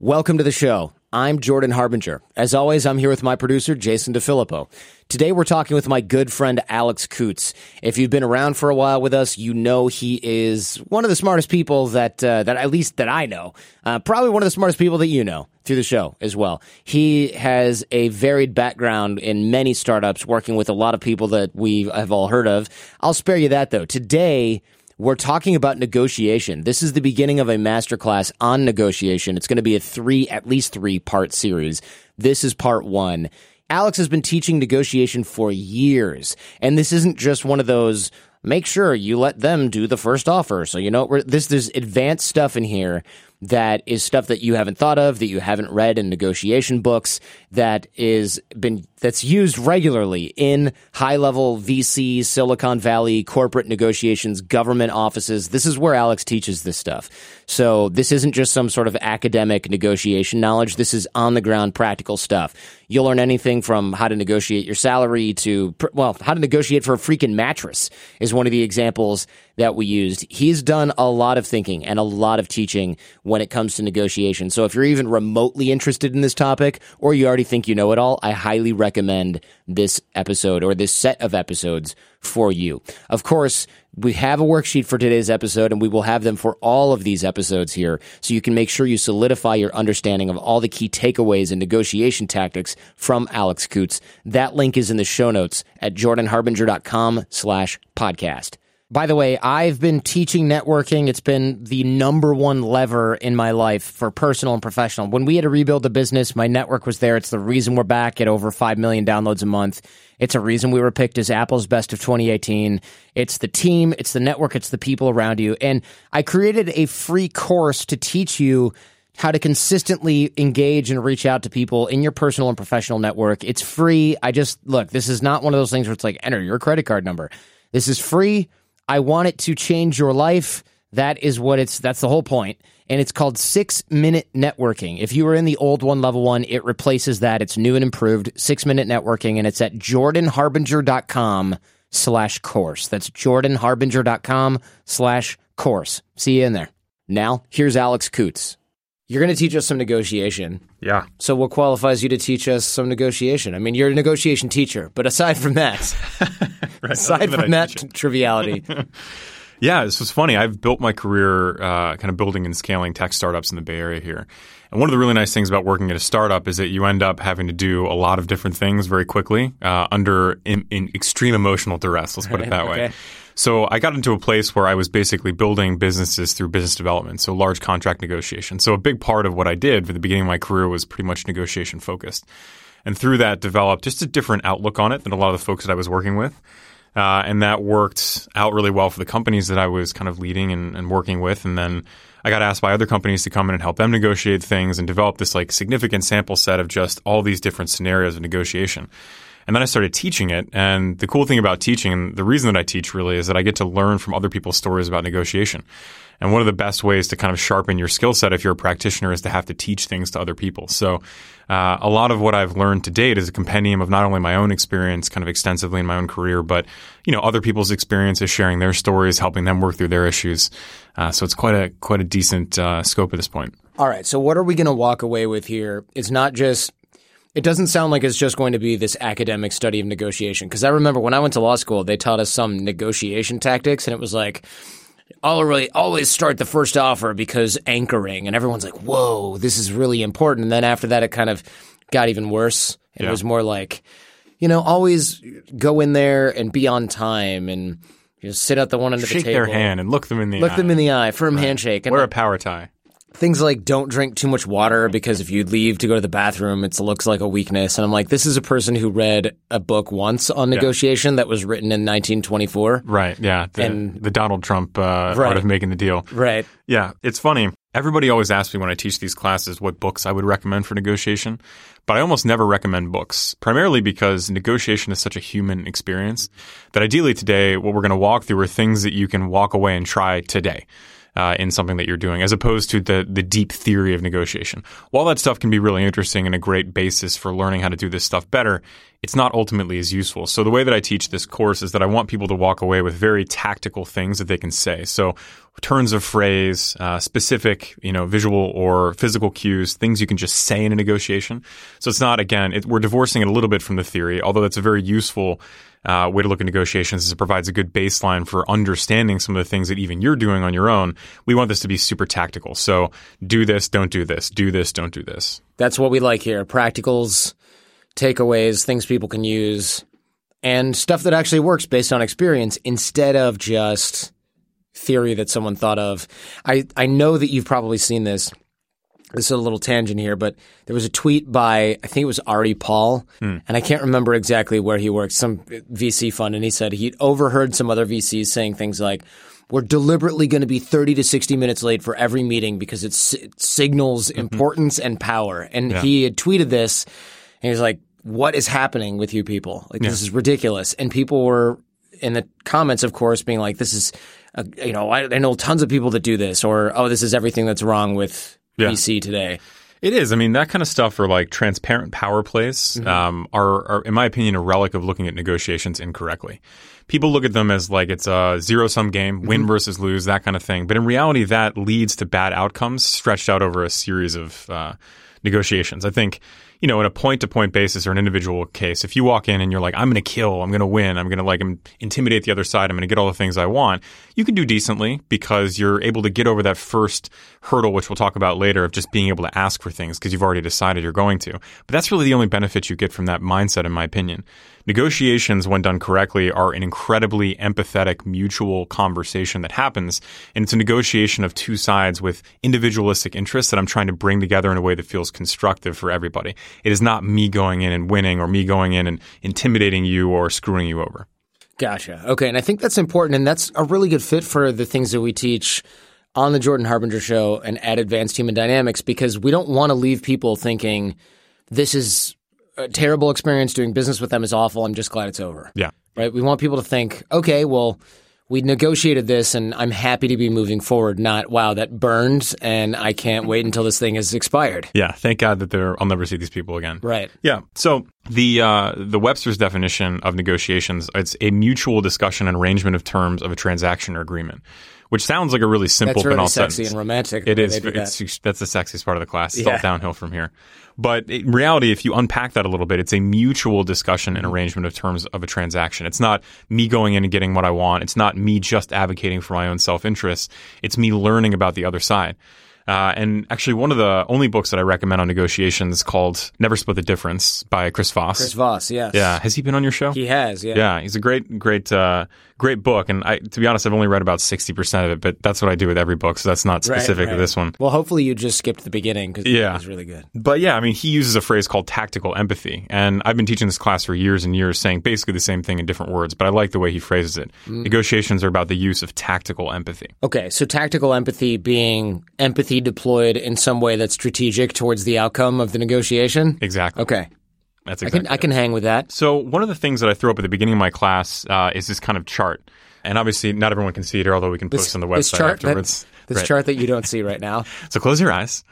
Welcome to the show. I'm Jordan Harbinger. As always, I'm here with my producer, Jason DeFilippo. Today, we're talking with my good friend, Alex Kouts. If you've been around for a while with us, you know he is one of the smartest people that, uh, that at least that I know. Uh, probably one of the smartest people that you know through the show as well. He has a varied background in many startups, working with a lot of people that we have all heard of. I'll spare you that though. Today, we're talking about negotiation. This is the beginning of a masterclass on negotiation. It's going to be a three, at least three part series. This is part one. Alex has been teaching negotiation for years, and this isn't just one of those. Make sure you let them do the first offer. So you know this. There's advanced stuff in here that is stuff that you haven't thought of, that you haven't read in negotiation books, that is been that's used regularly in high level VC, Silicon Valley, corporate negotiations, government offices. This is where Alex teaches this stuff. So this isn't just some sort of academic negotiation knowledge. This is on the ground practical stuff. You'll learn anything from how to negotiate your salary to, well, how to negotiate for a freaking mattress is one of the examples that we used. He's done a lot of thinking and a lot of teaching when it comes to negotiation. So if you're even remotely interested in this topic or you already think you know it all, I highly recommend this episode or this set of episodes for you. Of course, we have a worksheet for today's episode and we will have them for all of these episodes here so you can make sure you solidify your understanding of all the key takeaways and negotiation tactics from Alex Kouts. That link is in the show notes at jordanharbinger.com slash podcast. By the way, I've been teaching networking. It's been the number one lever in my life for personal and professional. When we had to rebuild the business, my network was there. It's the reason we're back at over 5 million downloads a month. It's a reason we were picked as Apple's best of 2018. It's the team, it's the network, it's the people around you. And I created a free course to teach you how to consistently engage and reach out to people in your personal and professional network. It's free. I just look, this is not one of those things where it's like enter your credit card number. This is free. I want it to change your life. That is what it's, that's the whole point. And it's called six minute networking. If you were in the old one, level one, it replaces that. It's new and improved six minute networking and it's at jordanharbinger.com slash course. That's jordanharbinger.com slash course. See you in there. Now, here's Alex Kouts. You're going to teach us some negotiation. Yeah. So, what qualifies you to teach us some negotiation? I mean, you're a negotiation teacher, but aside from that, right. aside from that t- triviality, yeah, this was funny. I've built my career uh, kind of building and scaling tech startups in the Bay Area here. And one of the really nice things about working at a startup is that you end up having to do a lot of different things very quickly uh, under in, in, extreme emotional duress. Let's put it that Okay. way. So I got into a place where I was basically building businesses through business development, so large contract negotiation. So a big part of what I did for the beginning of my career was pretty much negotiation focused. And through that developed just a different outlook on it than a lot of the folks that I was working with. Uh, and that worked out really well for the companies that I was kind of leading and, and working with. And then I got asked by other companies to come in and help them negotiate things and develop this like significant sample set of just all these different scenarios of negotiation. And then I started teaching it. And the cool thing about teaching, and the reason that I teach really is that I get to learn from other people's stories about negotiation. And one of the best ways to kind of sharpen your skill set if you're a practitioner is to have to teach things to other people. So uh, a lot of what I've learned to date is a compendium of not only my own experience kind of extensively in my own career, but, you know, other people's experiences, sharing their stories, helping them work through their issues. Uh, so it's quite a, quite a decent uh, scope at this point. All right. So, what are we going to walk away with here? It's not just, it doesn't sound like it's just going to be this academic study of negotiation. Because I remember when I went to law school, they taught us some negotiation tactics, and it was like, I'll really always start the first offer because anchoring, and everyone's like, whoa, this is really important. And then after that, it kind of got even worse. And It Yeah. was more like, you know, always go in there and be on time and just sit at the one end of the table. Shake their hand and look them in the Look eye. them in the eye, firm handshake, and Wear a power tie. Things like don't drink too much water because if you leave to go to the bathroom, it looks like a weakness. And I'm like, this is a person who read a book once on negotiation that was written in 1924. Right. Yeah. The, And- the Donald Trump uh, Right. art of making the deal. Right. Yeah. It's funny. Everybody always asks me when I teach these classes what books I would recommend for negotiation, but I almost never recommend books, primarily because negotiation is such a human experience that ideally today, what we're going to walk through are things that you can walk away and try today. Uh, in something that you're doing, as opposed to the the deep theory of negotiation. While that stuff can be really interesting and a great basis for learning how to do this stuff better, it's not ultimately as useful. So the way that I teach this course is that I want people to walk away with very tactical things that they can say. So turns of phrase, uh, specific, you know, visual or physical cues, things you can just say in a negotiation. So it's not, again, it, we're divorcing it a little bit from the theory, although that's a very useful uh, way to look at negotiations is it provides a good baseline for understanding some of the things that even you're doing on your own. We want this to be super tactical. So do this, don't do this. Do this, don't do this. That's what we like here. Practicals, takeaways, things people can use, and stuff that actually works based on experience instead of just theory that someone thought of. I, I know that you've probably seen this. This is a little tangent here, but there was a tweet by I think it was Ari Paul, hmm. and I can't remember exactly where he works, some VC fund, and he said he'd overheard some other VCs saying things like, "We're deliberately going to be thirty to sixty minutes late for every meeting because it, s- it signals mm-hmm. importance and power." And he had tweeted this, and he was like, "What is happening with you people? Like this is ridiculous." And people were in the comments, of course, being like, "This is." Uh, you know, I, I know tons of people that do this, or oh, this is everything that's wrong with Yeah. VC today. It is. I mean, that kind of stuff or like transparent power plays um, are, are, in my opinion, a relic of looking at negotiations incorrectly. People look at them as like it's a zero sum game, win versus lose, that kind of thing. But in reality, that leads to bad outcomes stretched out over a series of uh, negotiations. I think, you know, in a point to point basis or an individual case, if you walk in and you're like, I'm going to kill, I'm going to win, I'm going to like intimidate the other side, I'm going to get all the things I want, you can do decently because you're able to get over that first hurdle, which we'll talk about later, of just being able to ask for things because you've already decided you're going to. But that's really the only benefit you get from that mindset, in my opinion. Negotiations, when done correctly, are an incredibly empathetic, mutual conversation that happens. And it's a negotiation of two sides with individualistic interests that I'm trying to bring together in a way that feels constructive for everybody. It is not me going in and winning or me going in and intimidating you or screwing you over. Gotcha. Okay, and I think that's important, and that's a really good fit for the things that we teach on the Jordan Harbinger Show and at Advanced Human Dynamics because we don't want to leave people thinking this is a terrible experience. Doing business with them is awful. I'm just glad it's over. Yeah. Right? We want people to think, okay, well, we negotiated this, and I'm happy to be moving forward. Not wow, that burned, and I can't wait until this thing is expired. Yeah. Thank God that they're, I'll never see these people again. Right. Yeah. So the uh, the Webster's definition of negotiations it's a mutual discussion and arrangement of terms of a transaction or agreement, which sounds like a really simple That's really banal sexy sentence. and romantic. It is. do that. It's, that's the sexiest part of the class. It's Yeah. all downhill from here. But in reality, if you unpack that a little bit, it's a mutual discussion Mm-hmm. and arrangement of terms of a transaction. It's not me going in and getting what I want. It's not me just advocating for my own self interest. It's me learning about the other side. Uh, and actually, one of the only books that I recommend on negotiations is called Never Split the Difference by Chris Voss. Chris Voss, yes. yeah. Has he been on your show? He has, yeah. Yeah, he's a great, great, uh, great book. And I, to be honest, I've only read about sixty percent of it, but that's what I do with every book, so that's not specific right. to this one. Well, hopefully you just skipped the beginning because Yeah. it was really good. But yeah, I mean, he uses a phrase called tactical empathy, and I've been teaching this class for years and years, saying basically the same thing in different words. But I like the way he phrases it. Mm. Negotiations are about the use of tactical empathy. Okay, so tactical empathy being empathy deployed in some way that's strategic towards the outcome of the negotiation. Exactly. Okay, That's I exactly. can I can hang with that. So one of the things that I throw up at the beginning of my class uh, is this kind of chart, and obviously not everyone can see it, although we can post on the this website chart that, afterwards. this Right. chart that you don't see right now. So close your eyes.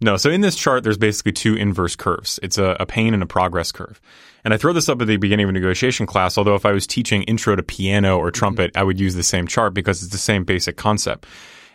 No, so in this chart, there's basically two inverse curves. It's a, a pain and a progress curve. And I throw this up at the beginning of a negotiation class, although if I was teaching intro to piano or trumpet, I would use the same chart because it's the same basic concept.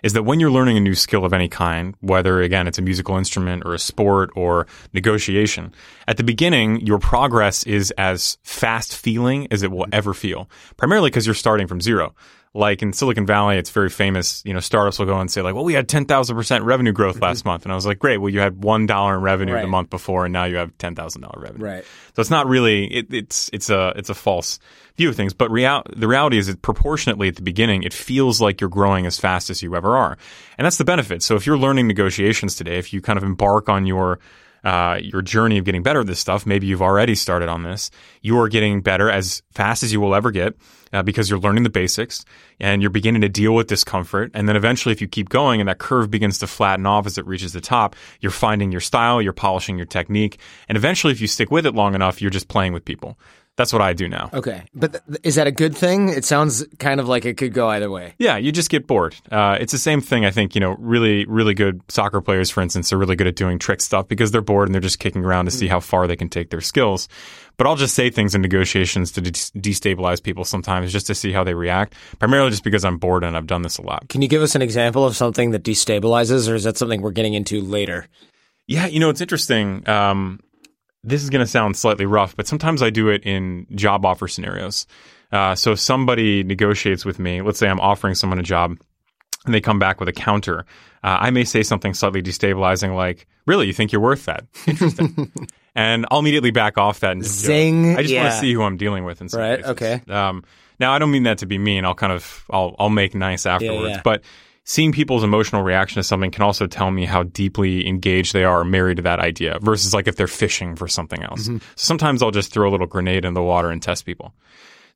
Is that when you're learning a new skill of any kind, whether again it's a musical instrument or a sport or negotiation, at the beginning, your progress is as fast feeling as it will mm-hmm. ever feel, primarily because you're starting from zero like in Silicon Valley, it's very famous. You know, startups will go and say like, "Well, we had ten thousand percent revenue growth mm-hmm. last month," and I was like, "Great. Well, you had one dollar in revenue Right. the month before, and now you have ten thousand dollar revenue." Right. So it's not really. It, it's it's a it's a false of things. But real the reality is that proportionately at the beginning, it feels like you're growing as fast as you ever are, and that's the benefit. So if you're learning negotiations today, if you kind of embark on your uh, your journey of getting better at this stuff. Maybe you've already started on this. You are getting better as fast as you will ever get uh, because you're learning the basics and you're beginning to deal with discomfort. And then eventually, if you keep going and that curve begins to flatten off as it reaches the top, you're finding your style, you're polishing your technique. And eventually, if you stick with it long enough, you're just playing with people. That's what I do now. Okay, but th- is that a good thing? It sounds kind of like it could go either way. Yeah, you just get bored. Uh, it's the same thing. I think you know, really, really good soccer players, for instance, are really good at doing trick stuff because they're bored and they're just kicking around to see how far they can take their skills. But I'll just say things in negotiations to de- destabilize people sometimes, just to see how they react. Primarily just because I'm bored and I've done this a lot. Can you give us an example of something that destabilizes, or is that something we're getting into later? Yeah, you know, it's interesting. Um, this is going to sound slightly rough, but sometimes I do it in job offer scenarios. Uh, so if somebody negotiates with me, let's say I'm offering someone a job, and they come back with a counter, uh, I may say something slightly destabilizing like, "Really, you think you're worth that? Interesting." and I'll immediately back off that and Zing. I just want to see who I'm dealing with. In some Right, cases. okay. Um, now I don't mean that to be mean. I'll kind of I'll I'll make nice afterwards, yeah. but seeing people's emotional reaction to something can also tell me how deeply engaged they are or married to that idea versus like if they're fishing for something else. Mm-hmm. So sometimes I'll just throw a little grenade in the water and test people.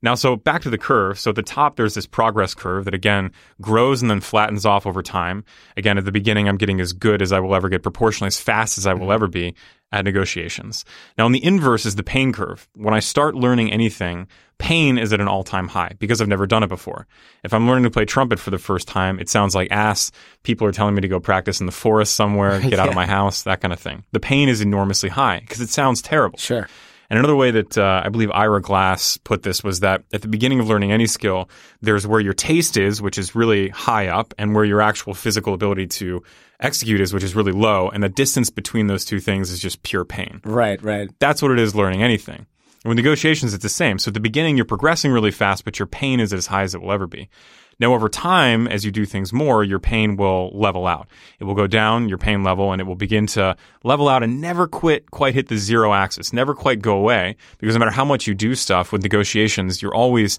Now, so back to the curve. So at the top, there's this progress curve that again grows and then flattens off over time. Again, at the beginning, I'm getting as good as I will ever get, proportionally as fast as I will ever be at negotiations. Now, on the inverse is the pain curve. When I start learning anything, pain is at an all time high because I've never done it before. If I'm learning to play trumpet for the first time, it sounds like ass. People are telling me to go practice in the forest somewhere, get out of my house, that kind of thing. The pain is enormously high because it sounds terrible. Sure. And another way that uh, I believe Ira Glass put this was that at the beginning of learning any skill, there's where your taste is, which is really high up, and where your actual physical ability to execute is, which is really low. And the distance between those two things is just pure pain. Right, right. That's what it is learning anything. And with negotiations, it's the same. So at the beginning, you're progressing really fast, but your pain is as high as it will ever be. Now, over time, as you do things more, your pain will level out. It will go down, your pain level, and it will begin to level out and never quit, quite hit the zero axis, never quite go away. Because no matter how much you do stuff with negotiations, you're always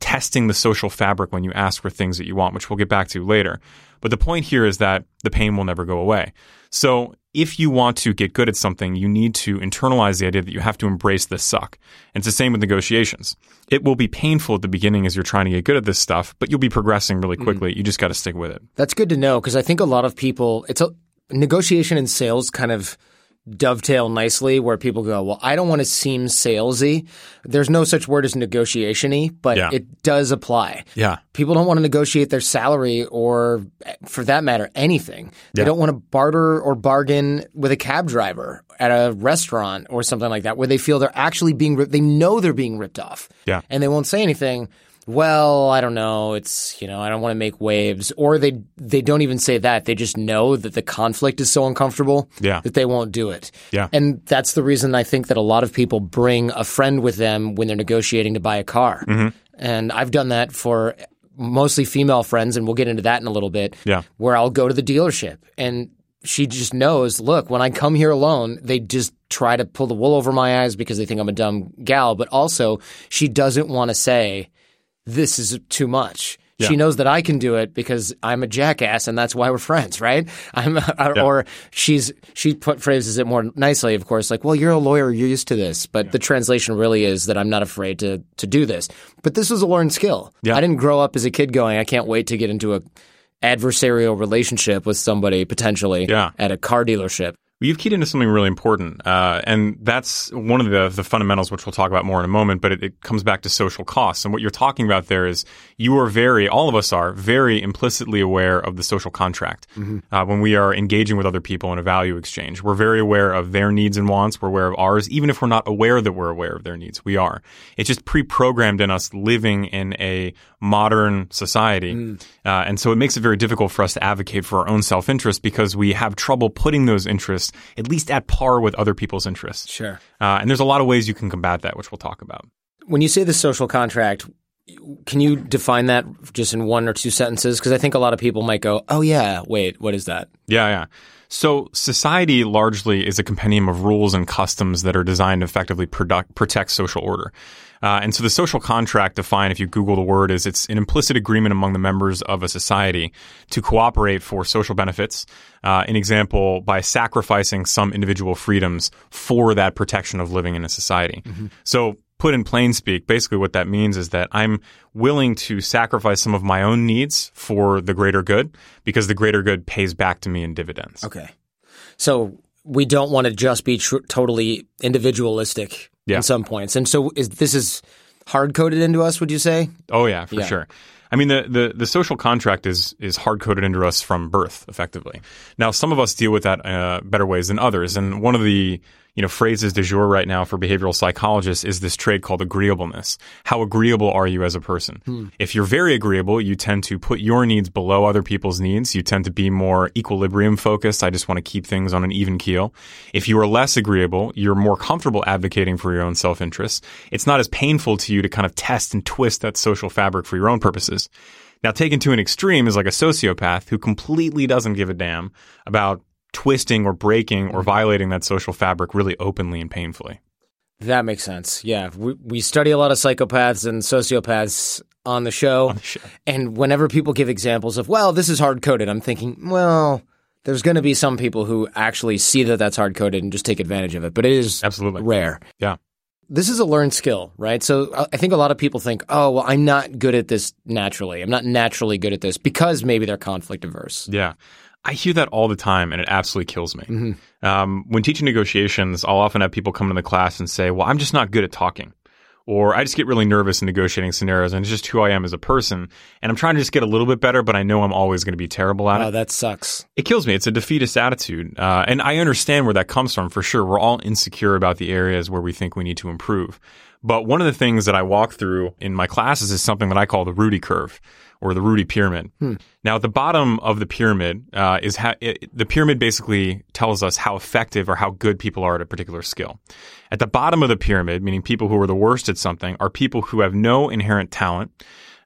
testing the social fabric when you ask for things that you want, which we'll get back to later. But the point here is that the pain will never go away. So if you want to get good at something, you need to internalize the idea that you have to embrace the suck. And it's the same with negotiations. It will be painful at the beginning as you're trying to get good at this stuff, but you'll be progressing really mm-hmm. quickly. You just got to stick with it. That's good to know because I think a lot of people, it's a negotiation and sales kind of dovetail nicely where people go, well, I don't want to seem salesy. There's no such word as negotiation-y, but Yeah. it does apply. Yeah. People don't want to negotiate their salary or, for that matter, anything. They Yeah. don't want to barter or bargain with a cab driver at a restaurant or something like that, where they feel they're actually being, they know they're being ripped off. Yeah. And they won't say anything. Well, I don't know. It's you know I don't want to make waves, or they they don't even say that. They just know that the conflict is so uncomfortable Yeah. that they won't do it. Yeah. and that's the reason I think that a lot of people bring a friend with them when they're negotiating to buy a car. Mm-hmm. And I've done that for mostly female friends, and we'll get into that in a little bit. Yeah. where I'll go to the dealership and she just knows. Look, when I come here alone, they just try to pull the wool over my eyes because they think I'm a dumb gal. But also, she doesn't want to say this is too much. She Yeah. knows that I can do it because I'm a jackass, and that's why we're friends, right? I'm, or she's she put phrases it more nicely, of course, like, "Well, you're a lawyer, you're used to this," but the translation really is that I'm not afraid to to do this. But this was a learned skill. Yeah. I didn't grow up as a kid going, "I can't wait to get into a adversarial relationship with somebody potentially Yeah. at a car dealership." You've keyed into something really important, uh, and that's one of the, the fundamentals, which we'll talk about more in a moment. But it, it comes back to social costs, and what you're talking about there is you are very, all of us are very implicitly aware of the social contract uh, when we are engaging with other people in a value exchange. We're very aware of their needs and wants. We're aware of ours, even if we're not aware that we're aware of their needs. We are. It's just pre-programmed in us living in a modern society, uh, and so it makes it very difficult for us to advocate for our own self-interest because we have trouble putting those interests at least at par with other people's interests. Sure. Uh, and there's a lot of ways you can combat that, which we'll talk about. When you say the social contract, can you define that just in one or two sentences? Because I think a lot of people might go, "Oh yeah, wait, what is that?" Yeah, yeah. So society largely is a compendium of rules and customs that are designed to effectively product, protect social order. Uh, and so the social contract defined, if you Google the word, is it's an implicit agreement among the members of a society to cooperate for social benefits. Uh, an example, by sacrificing some individual freedoms for that protection of living in a society. So put in plain speak, basically what that means is that I'm willing to sacrifice some of my own needs for the greater good because the greater good pays back to me in dividends. Okay. So we don't want to just be tr- totally individualistic Yeah. in some points. And so is this is hard coded into us, would you say? Oh yeah, for Yeah. sure. I mean, the, the, the social contract is is hard coded into us from birth, effectively. Now, some of us deal with that uh, better ways than others, and one of the you know phrases de jour right now for behavioral psychologists is this trait called agreeableness. How agreeable are you as a person? Hmm. If you're very agreeable, you tend to put your needs below other people's needs. You tend to be more equilibrium focused. I just want to keep things on an even keel. If you are less agreeable, you're more comfortable advocating for your own self interest. It's not as painful to you to kind of test and twist that social fabric for your own purposes. Now, taken to an extreme is like a sociopath who completely doesn't give a damn about twisting or breaking or mm-hmm. violating that social fabric really openly and painfully. That makes sense. Yeah. We, we study a lot of psychopaths and sociopaths on the show. On the show. And whenever people give examples of, well, this is hard coded, I'm thinking, well, there's going to be some people who actually see that that's hard coded and just take advantage of it. But it is Absolutely. rare. Yeah. This is a learned skill, right? So I- I think a lot of people think, oh, well, I'm not good at this naturally. I'm not naturally good at this because maybe they're conflict averse. Yeah. I hear that all the time and it absolutely kills me. Um, when teaching negotiations, I'll often have people come into the class and say, well, I'm just not good at talking. Or I just get really nervous in negotiating scenarios and it's just who I am as a person. And I'm trying to just get a little bit better, but I know I'm always going to be terrible at it. Oh, that sucks. it kills me. It's a defeatist attitude. Uh, and I understand where that comes from for sure. We're all insecure about the areas where we think we need to improve. But one of the things that I walk through in my classes is something that I call the Rudy curve or the Rudy pyramid. Now, at the bottom of the pyramid uh, is it, the pyramid basically tells us how effective or how good people are at a particular skill. At the bottom of the pyramid, meaning people who are the worst at something, are people who have no inherent talent.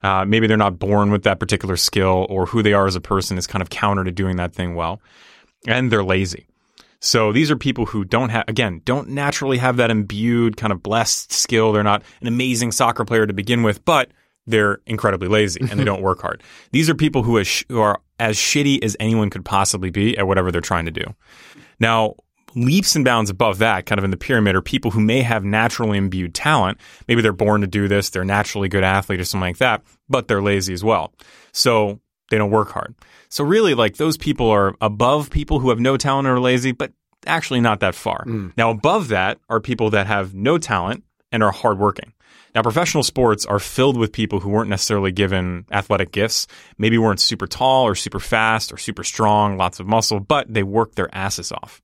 Uh, maybe they're not born with that particular skill, or who they are as a person is kind of counter to doing that thing well, and they're lazy. So these are people who don't have, again, don't naturally have that imbued kind of blessed skill. They're not an amazing soccer player to begin with, but they're incredibly lazy and they mm-hmm. don't work hard. These are people who, is sh- who are as shitty as anyone could possibly be at whatever they're trying to do. Now, leaps and bounds above that, kind of in the pyramid, are people who may have naturally imbued talent. Maybe they're born to do this, they're naturally good athlete or something like that, but they're lazy as well. So they don't work hard. So really, like those people are above people who have no talent or are lazy, but actually not that far. Mm. Now, above that are people that have no talent and are hardworking. Now, professional sports are filled with people who weren't necessarily given athletic gifts, maybe weren't super tall or super fast or super strong, lots of muscle, but they worked their asses off.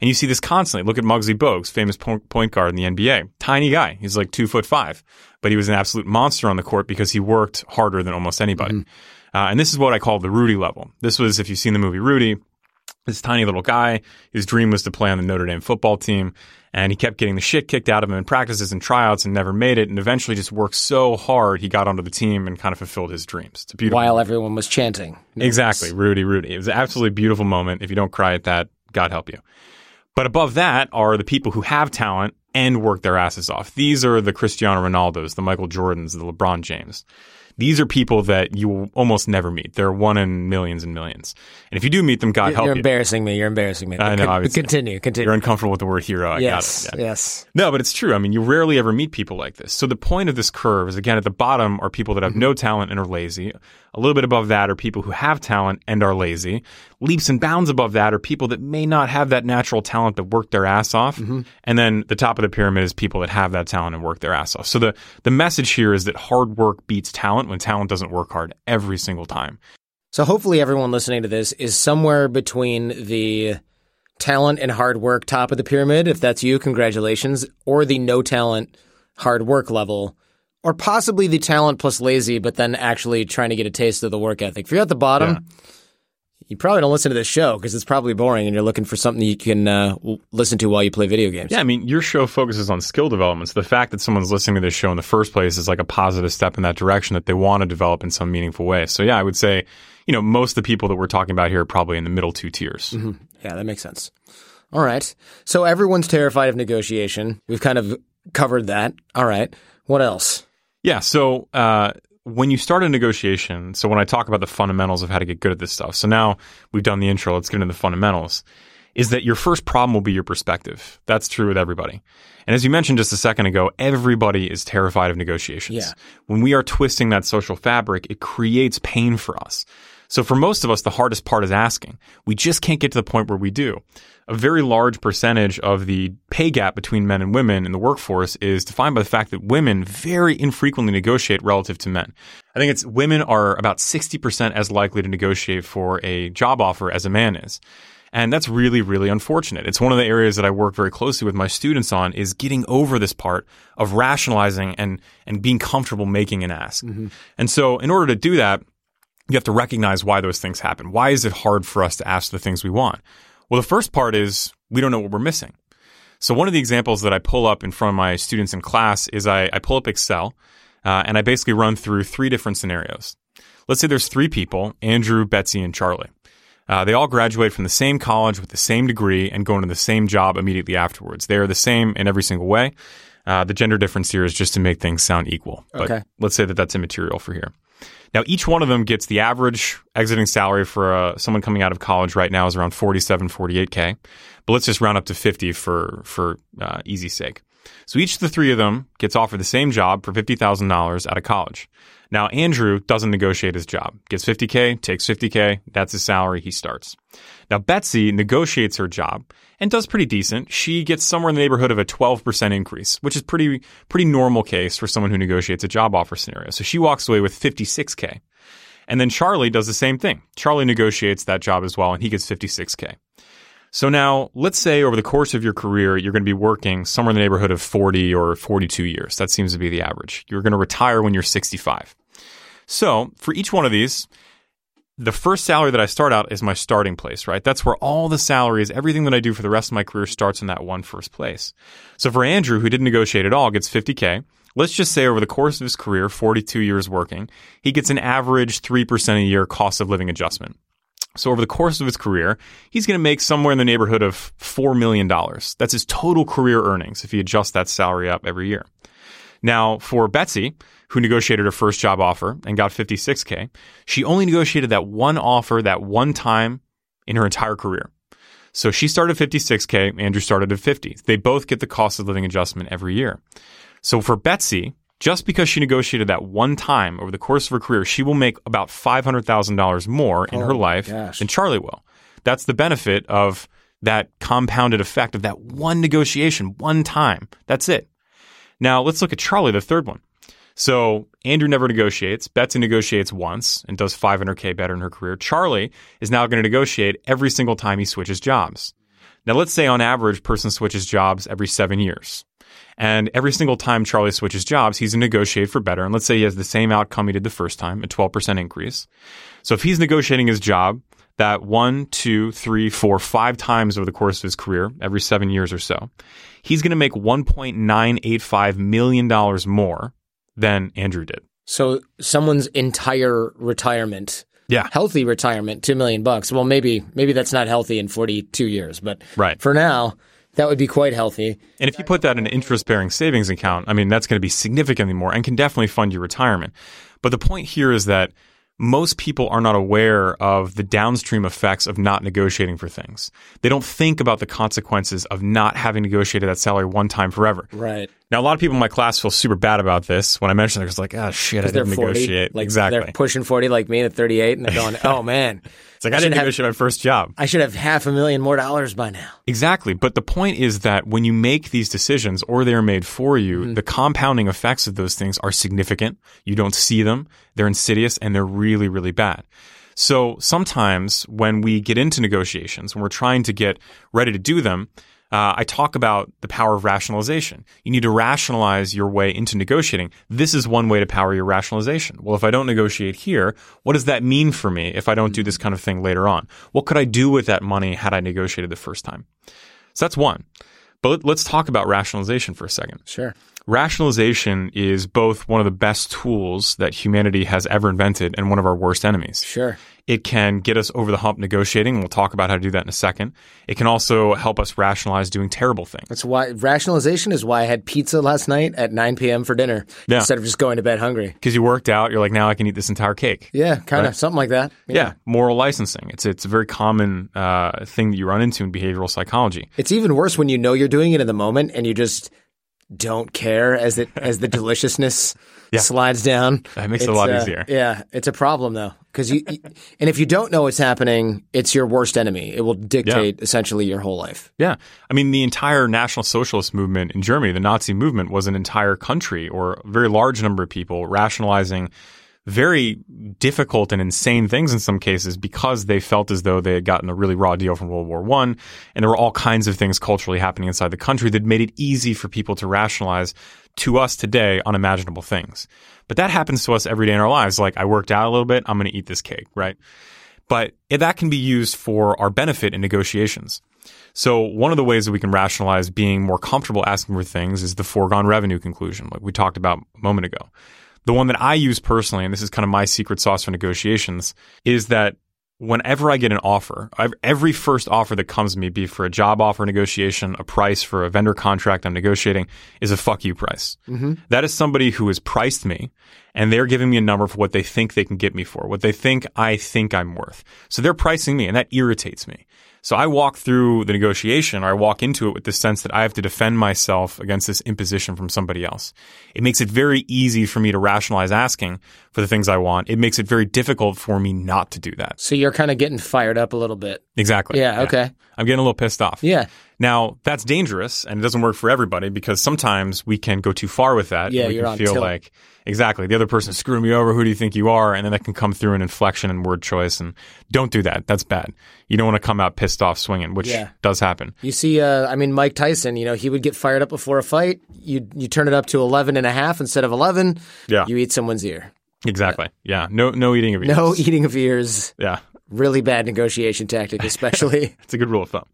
And you see this constantly. Look at Muggsy Bogues, famous po- point guard in the NBA. Tiny guy. He's like two foot five, but he was an absolute monster on the court because he worked harder than almost anybody. Uh, and this is what I call the Rudy level. This was, if you've seen the movie Rudy, this tiny little guy. His dream was to play on the Notre Dame football team, and he kept getting the shit kicked out of him in practices and tryouts and never made it. And eventually, just worked so hard, he got onto the team and kind of fulfilled his dreams. It's a beautiful, While everyone was chanting. exactly, Rudy, Rudy. It was an absolutely beautiful moment. If you don't cry at that, God help you. But above that are the people who have talent and work their asses off. These are the Cristiano Ronaldos, the Michael Jordans, the LeBron James. These are people that you will almost never meet. They're one in millions and millions. And if you do meet them, God help you. You're embarrassing me. You're embarrassing me. I know, Con-. Continue. Continue. You're uncomfortable with the word hero. I yes. got it. Yeah. Yes. No, but it's true. I mean, you rarely ever meet people like this. So the point of this curve is again at the bottom are people that have mm-hmm. no talent and are lazy. A little bit above that are people who have talent and are lazy. Leaps and bounds above that are people that may not have that natural talent but work their ass off. Mm-hmm. And then the top of the pyramid is people that have that talent and work their ass off. So the the message here is that hard work beats talent when talent doesn't work hard every single time. So hopefully everyone listening to this is somewhere between the talent and hard work top of the pyramid. If that's you, congratulations. Or the no talent, hard work level. Or possibly the talent plus lazy, but then actually trying to get a taste of the work ethic. If you're at the bottom, you probably don't listen to this show because it's probably boring and you're looking for something you can uh, listen to while you play video games. Yeah, I mean, your show focuses on skill development. So the fact that someone's listening to this show in the first place is like a positive step in that direction that they want to develop in some meaningful way. So yeah, I would say, you know, most of the people that we're talking about here are probably in the middle two tiers. Yeah, that makes sense. All right. So everyone's terrified of negotiation. We've kind of covered that. All right. What else? Yeah. So uh, when you start a negotiation, so when I talk about the fundamentals of how to get good at this stuff, so now we've done the intro, let's get into the fundamentals. Is that your first problem will be your perspective? That's true with everybody. And as you mentioned just a second ago, everybody is terrified of negotiations. Yeah. When we are twisting that social fabric, it creates pain for us. So for most of us, the hardest part is asking. We just can't get to the point where we do. A very large percentage of the pay gap between men and women in the workforce is defined by the fact that women very infrequently negotiate relative to men. I think it's women are about 60% as likely to negotiate for a job offer as a man is. And that's really, really unfortunate. It's one of the areas that I work very closely with my students on is getting over this part of rationalizing and, and being comfortable making an ask. Mm-hmm. And so in order to do that, you have to recognize why those things happen. Why is it hard for us to ask the things we want? Well, the first part is we don't know what we're missing. So one of the examples that I pull up in front of my students in class is I, I pull up Excel uh, and I basically run through three different scenarios. Let's say there's three people, Andrew, Betsy, and Charlie. Uh, they all graduate from the same college with the same degree and go into the same job immediately afterwards. They are the same in every single way. Uh, the gender difference here is just to make things sound equal. But okay. let's say that that's immaterial for here. Now, each one of them gets the average exiting salary for uh, someone coming out of college right now is around 47, 48K. But let's just round up to 50 for, for uh, easy sake. So each of the three of them gets offered the same job for $50,000 out of college. Now, Andrew doesn't negotiate his job. Gets 50K, takes 50K, that's his salary, he starts. Now, Betsy negotiates her job and does pretty decent. She gets somewhere in the neighborhood of a 12% increase, which is pretty, pretty normal case for someone who negotiates a job offer scenario. So she walks away with 56K. And then Charlie does the same thing. Charlie negotiates that job as well, and he gets 56K. So now, let's say over the course of your career, you're going to be working somewhere in the neighborhood of 40 or 42 years. That seems to be the average. You're going to retire when you're 65. So for each one of these, the first salary that I start out is my starting place, right? That's where all the salaries, everything that I do for the rest of my career starts in that one first place. So for Andrew, who didn't negotiate at all, gets 50K. Let's just say over the course of his career, 42 years working, he gets an average 3% a year cost of living adjustment. So over the course of his career, he's going to make somewhere in the neighborhood of $4 million. That's his total career earnings if he adjusts that salary up every year. Now, for Betsy, who negotiated her first job offer and got 56K, she only negotiated that one offer that one time in her entire career. So she started 56K, Andrew started at 50. They both get the cost of living adjustment every year. So for Betsy, just because she negotiated that one time over the course of her career, she will make about $500,000 more in oh, her life gosh. than Charlie will. That's the benefit of that compounded effect of that one negotiation, one time. That's it. Now let's look at Charlie, the third one. So Andrew never negotiates. Betsy negotiates once and does 500K better in her career. Charlie is now going to negotiate every single time he switches jobs. Now let's say on average, person switches jobs every seven years. And every single time Charlie switches jobs, he's going to negotiate for better. And let's say he has the same outcome he did the first time, a 12% increase. So if he's negotiating his job that one, two, three, four, five times over the course of his career, every seven years or so, he's going to make $1.985 million more than Andrew did. So someone's entire retirement yeah. healthy retirement, two million bucks. Well, maybe maybe that's not healthy in forty two years, but right. for now, that would be quite healthy. And if you put that in an interest bearing savings account, I mean, that's going to be significantly more and can definitely fund your retirement. But the point here is that most people are not aware of the downstream effects of not negotiating for things. They don't think about the consequences of not having negotiated that salary one time forever. Right. Now, a lot of people in my class feel super bad about this. When I mention it, it's like, oh, shit, I didn't 40, negotiate. Like, exactly. They're pushing 40 like me at 38, and they're going, oh, man. It's like, I, I didn't negotiate have, my first job. I should have half a million more dollars by now. Exactly. But the point is that when you make these decisions or they're made for you, mm-hmm. the compounding effects of those things are significant. You don't see them. They're insidious and they're really, really bad. So sometimes when we get into negotiations, when we're trying to get ready to do them, uh, I talk about the power of rationalization. You need to rationalize your way into negotiating. This is one way to power your rationalization. Well, if I don't negotiate here, what does that mean for me if I don't do this kind of thing later on? What could I do with that money had I negotiated the first time? So that's one. But let's talk about rationalization for a second. Sure. Rationalization is both one of the best tools that humanity has ever invented and one of our worst enemies. Sure. It can get us over the hump negotiating. and We'll talk about how to do that in a second. It can also help us rationalize doing terrible things. That's why rationalization is why I had pizza last night at 9 p.m. for dinner yeah. instead of just going to bed hungry. Because you worked out, you're like, now I can eat this entire cake. Yeah, kind of right? something like that. Yeah. yeah. moral licensing. It's it's a very common uh, thing that you run into in behavioral psychology. It's even worse when you know you're doing it in the moment and you just don't care as it as the deliciousness yeah. slides down. That makes it's, it a lot uh, easier. Yeah, it's a problem though. because you, you- and if you don't know what's happening, it's your worst enemy. It will dictate essentially your whole life. Yeah. I mean, the entire National Socialist movement in Germany, the Nazi movement, was an entire country or a very large number of people rationalizing very difficult and insane things in some cases because they felt as though they had gotten a really raw deal from World War One, and there were all kinds of things culturally happening inside the country that made it easy for people to rationalize to us today unimaginable things. But that happens to us every day in our lives. Like I worked out a little bit, I'm going to eat this cake, right? But that can be used for our benefit in negotiations. So one of the ways that we can rationalize being more comfortable asking for things is the foregone revenue conclusion, like we talked about a moment ago. The one that I use personally, and this is kind of my secret sauce for negotiations, is that whenever I get an offer, every first offer that comes to me, be it for a job offer negotiation, a price for a vendor contract I'm negotiating, is a fuck you price. Mm-hmm. That is somebody who has priced me and they're giving me a number for what they think they can get me for, what they think I think I'm worth. So they're pricing me and that irritates me. So I walk through the negotiation or I walk into it with the sense that I have to defend myself against this imposition from somebody else. It makes it very easy for me to rationalize asking for the things I want. It makes it very difficult for me not to do that. So you're kind of getting fired up a little bit. Exactly. Yeah, okay. I'm getting a little pissed off. Yeah. Now, that's dangerous and it doesn't work for everybody because sometimes we can go too far with that. Yeah, and we you're can on feel tilt. like exactly the other person screwing me over. Who do you think you are? And then that can come through an inflection and word choice. And don't do that. That's bad. You don't want to come out pissed off swinging, which Yeah. does happen. You see, uh, I mean, Mike Tyson, you know, he would get fired up before a fight. You you turn it up to 11 and a half instead of 11. Yeah. You eat someone's ear. Exactly. Yeah. No, no eating of ears. No eating of ears. Yeah. Really bad negotiation tactic, especially. It's a good rule of thumb.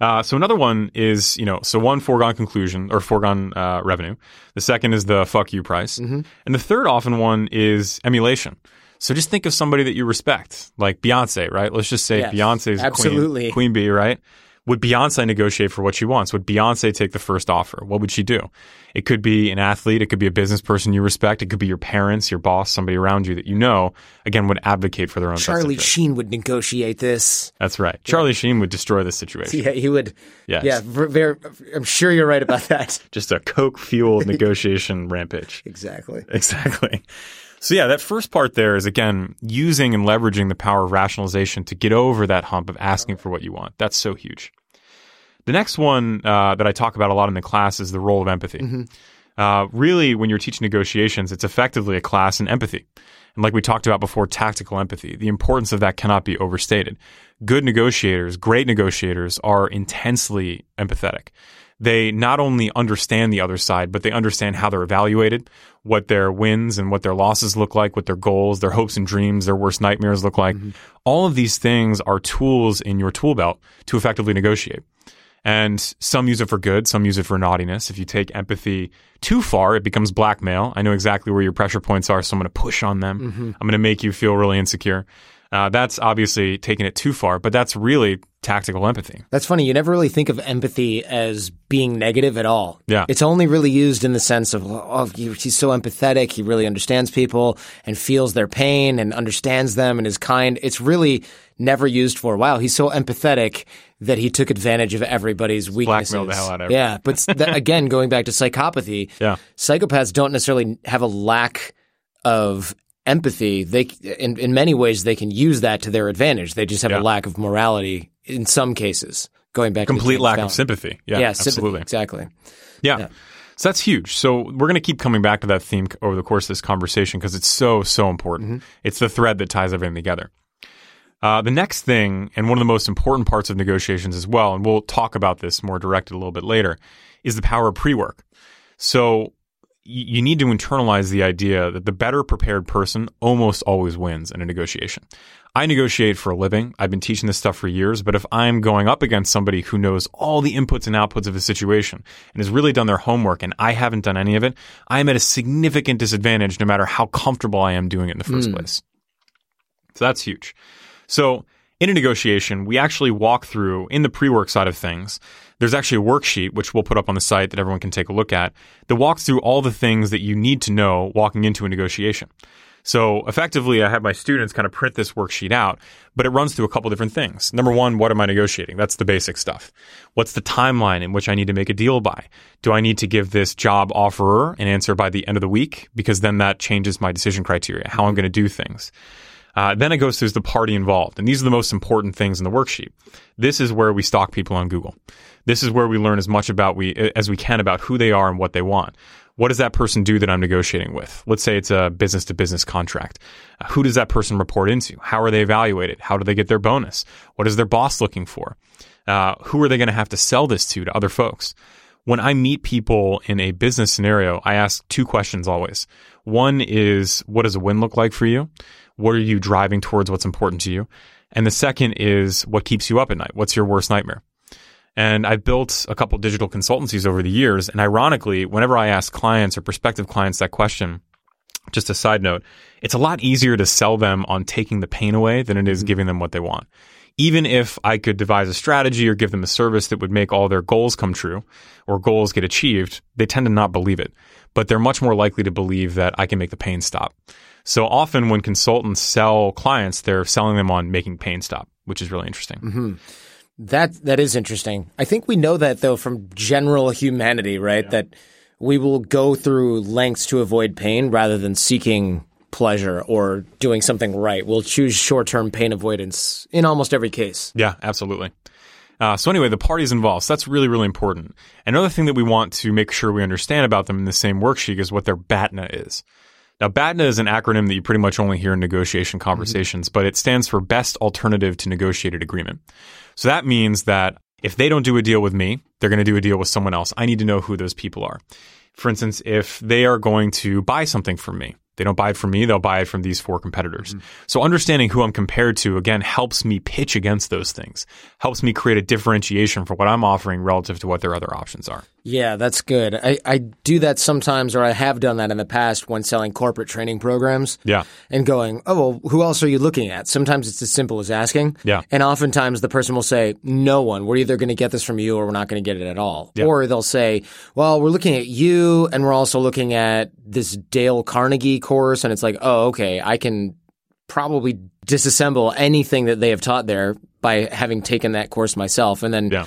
Uh, so another one is, you know, so one foregone conclusion or foregone uh, revenue. The second is the fuck you price, Mm-hmm. and the third often one is emulation. So just think of somebody that you respect, like Beyonce, right? Let's just say Yes, Beyonce's absolutely. queen, queen bee, right? Would Beyonce negotiate for what she wants? Would Beyonce take the first offer? What would she do? It could be an athlete. It could be a business person you respect. It could be your parents, your boss, somebody around you that you know, again, would advocate for their own Charlie. Sheen would negotiate this. That's right. Charlie Sheen would destroy this situation. Yeah, he would. Yes. Yeah, ver- ver- I'm sure you're right about that. just a coke fueled negotiation rampage. exactly. Exactly. So yeah, that first part there is again using and leveraging the power of rationalization to get over that hump of asking for what you want. That's so huge. The next one uh, that I talk about a lot in the class is the role of empathy. Uh, really, when you're teaching negotiations, it's effectively a class in empathy. And like we talked about before, tactical empathy, the importance of that cannot be overstated. Good negotiators, great negotiators are intensely empathetic. They not only understand the other side, but they understand how they're evaluated, what their wins and what their losses look like, what their goals, their hopes and dreams, their worst nightmares look like. Mm-hmm. All of these things are tools in your tool belt to effectively negotiate. And some use it for good, some use it for naughtiness. If you take empathy too far, it becomes blackmail. I know exactly where your pressure points are, so I'm going to push on them. Mm-hmm. I'm going to make you feel really insecure. Uh, that's obviously taking it too far, but that's really tactical empathy. That's funny. You never really think of empathy as being negative at all. Yeah. It's only really used in the sense of, oh, he's so empathetic. He really understands people and feels their pain and understands them and is kind. It's really never used for, wow, he's so empathetic that he took advantage of everybody's weaknesses. Blackmailed the hell out of Yeah. But again, going back to psychopathy, Yeah. psychopaths don't necessarily have a lack of empathy. They, in, in many ways, they can use that to their advantage. They just have Yeah. a lack of morality in some cases. Going back to Complete lack of sympathy. Yeah, Yeah, sympathy, absolutely. exactly. Yeah. So that's huge. So we're going to keep coming back to that theme over the course of this conversation because it's so, so important. It's the thread that ties everything together. Uh, the next thing, and one of the most important parts of negotiations as well, and we'll talk about this more directed a little bit later, is the power of pre work. So you need to internalize the idea that the better prepared person almost always wins in a negotiation. I negotiate for a living. I've been teaching this stuff for years, but if I'm going up against somebody who knows all the inputs and outputs of a situation and has really done their homework and I haven't done any of it, I am at a significant disadvantage no matter how comfortable I am doing it in the first hmm. place. So that's huge. So in a negotiation, we actually walk through in the pre-work side of things. There's actually a worksheet which we'll put up on the site that everyone can take a look at that walks through all the things that you need to know walking into a negotiation. So effectively, I have my students kind of print this worksheet out, but it runs through a couple different things. Number one, what am I negotiating? That's the basic stuff. What's the timeline in which I need to make a deal by? Do I need to give this job offerer an answer by the end of the week? Because then that changes my decision criteria, how I'm going to do things. Uh, then it goes through the party involved. And these are the most important things in the worksheet. This is where we stalk people on Google. This is where we learn as much about we as we can about who they are and what they want. What does that person do that I'm negotiating with? Let's say it's a business to business contract. Uh, who does that person report into? How are they evaluated? How do they get their bonus? What is their boss looking for? Uh, who are they going to have to sell this to to other folks? When I meet people in a business scenario, I ask two questions always. One is, what does a win look like for you? What are you driving towards? What's important to you? And the second is what keeps you up at night? What's your worst nightmare? And I've built a couple digital consultancies over the years. And ironically, whenever I ask clients or prospective clients that question, just a side note, it's a lot easier to sell them on taking the pain away than it is mm-hmm. giving them what they want. Even if I could devise a strategy or give them a service that would make all their goals come true or goals get achieved, they tend to not believe it. But they're much more likely to believe that I can make the pain stop. So often when consultants sell clients, they're selling them on making pain stop, which is really interesting. Mm-hmm. That that is interesting. I think we know that though from general humanity, right? Yeah. That we will go through lengths to avoid pain rather than seeking pleasure or doing something right. We'll choose short-term pain avoidance in almost every case. Yeah, absolutely. Uh, so anyway, the parties involved. So that's really, really important. Another thing that we want to make sure we understand about them in the same worksheet is what their BATNA is. Now, BATNA is an acronym that you pretty much only hear in negotiation conversations, mm-hmm. but it stands for Best Alternative to Negotiated Agreement. So that means that if they don't do a deal with me, they're going to do a deal with someone else. I need to know who those people are. For instance, if they are going to buy something from me, they don't buy it from me, they'll buy it from these four competitors. Mm-hmm. So understanding who I'm compared to, again, helps me pitch against those things, helps me create a differentiation for what I'm offering relative to what their other options are. Yeah, that's good. I, I do that sometimes, or I have done that in the past when selling corporate training programs. Yeah. And going, oh, well, who else are you looking at? Sometimes it's as simple as asking. Yeah. And oftentimes the person will say, no one. We're either going to get this from you or we're not going to get it at all. Yeah. Or they'll say, well, we're looking at you and we're also looking at this Dale Carnegie course. And it's like, oh, okay, I can probably disassemble anything that they have taught there by having taken that course myself. And then. Yeah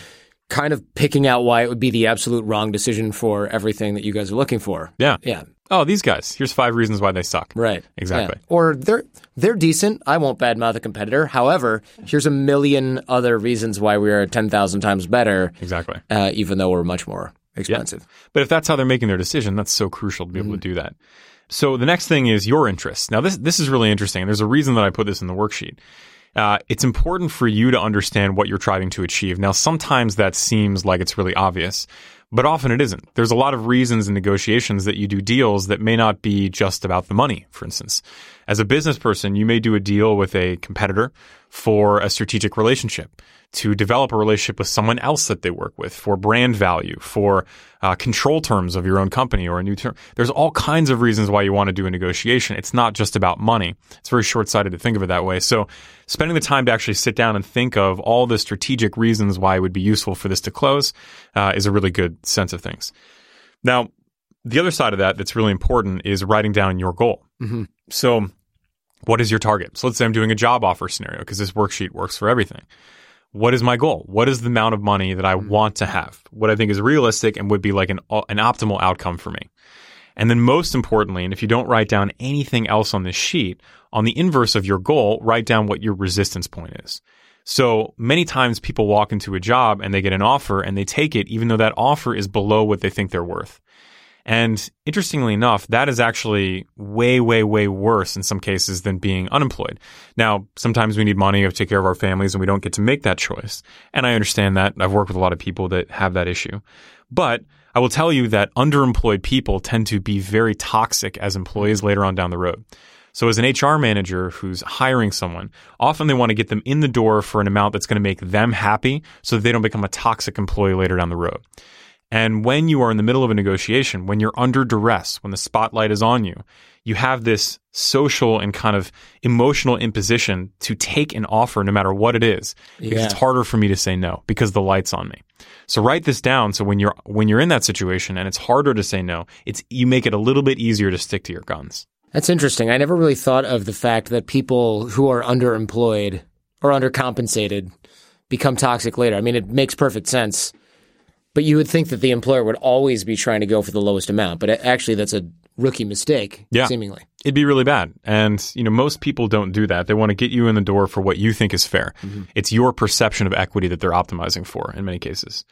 kind of picking out why it would be the absolute wrong decision for everything that you guys are looking for. Yeah. Yeah. Oh, these guys. Here's five reasons why they suck. Right. Exactly. Yeah. Or they're they're decent. I won't badmouth a competitor. However, here's a million other reasons why we are ten thousand times better. Exactly. Uh, even though we're much more expensive. Yeah. But if that's how they're making their decision, that's so crucial to be mm-hmm. able to do that. So the next thing is your interests. Now this this is really interesting. There's a reason that I put this in the worksheet uh, it's important for you to understand what you're trying to achieve. Now, sometimes that seems like it's really obvious, but often it isn't. There's a lot of reasons in negotiations that you do deals that may not be just about the money, for instance. As a business person, you may do a deal with a competitor for a strategic relationship to develop a relationship with someone else that they work with for brand value, for uh, control terms of your own company or a new term. There's all kinds of reasons why you want to do a negotiation. It's not just about money. It's very short sighted to think of it that way. So spending the time to actually sit down and think of all the strategic reasons why it would be useful for this to close uh, is a really good sense of things. Now, the other side of that that's really important is writing down your goal. Mm-hmm. So, what is your target? So, let's say I'm doing a job offer scenario because this worksheet works for everything what is my goal? What is the amount of money that I mm-hmm. want to have? What I think is realistic and would be like an, an optimal outcome for me. And then most importantly, and if you don't write down anything else on this sheet, on the inverse of your goal, write down what your resistance point is. So many times people walk into a job and they get an offer and they take it even though that offer is below what they think they're worth. And interestingly enough, that is actually way, way, way worse in some cases than being unemployed. Now, sometimes we need money to take care of our families and we don't get to make that choice. And I understand that. I've worked with a lot of people that have that issue. But I will tell you that underemployed people tend to be very toxic as employees later on down the road. So as an HR manager who's hiring someone, often they want to get them in the door for an amount that's going to make them happy so they don't become a toxic employee later down the road. And when you are in the middle of a negotiation, when you're under duress, when the spotlight is on you, you have this social and kind of emotional imposition to take an offer no matter what it is. Because yeah. it's harder for me to say no because the light's on me. So write this down so when you're when you're in that situation and it's harder to say no, it's you make it a little bit easier to stick to your guns. That's interesting. I never really thought of the fact that people who are underemployed or undercompensated become toxic later. I mean, it makes perfect sense but you would think that the employer would always be trying to go for the lowest amount, but actually that's a rookie mistake, Yeah. seemingly. It'd be really bad. And, you know, most people don't do that. They want to get you in the door for what you think is fair. It's your perception of equity that they're optimizing for in many cases.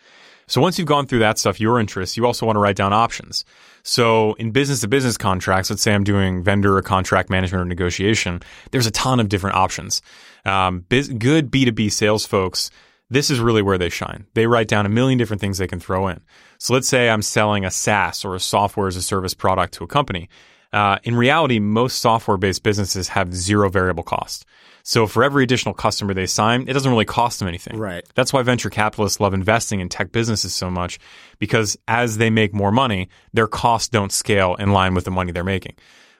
So once you've gone through that stuff, your interests, you also want to write down options. So in business to business contracts, let's say I'm doing vendor or contract management or negotiation, there's a ton of different options. Um, biz- good B2B sales folks, this is really where they shine. They write down a million different things they can throw in. So let's say I'm selling a SaaS or a software as a service product to a company. Uh, in reality, most software based businesses have zero variable cost. So for every additional customer they sign, it doesn't really cost them anything. Right. That's why venture capitalists love investing in tech businesses so much because as they make more money, their costs don't scale in line with the money they're making.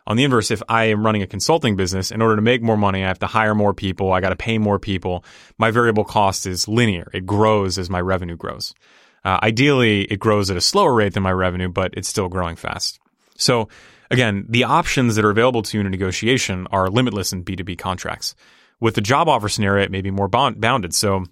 On the inverse, if I am running a consulting business, in order to make more money, I have to hire more people. I got to pay more people. My variable cost is linear. It grows as my revenue grows. Uh, ideally, it grows at a slower rate than my revenue, but it's still growing fast. So again, the options that are available to you in a negotiation are limitless in B2B contracts. With the job offer scenario, it may be more bond- bounded. So I'm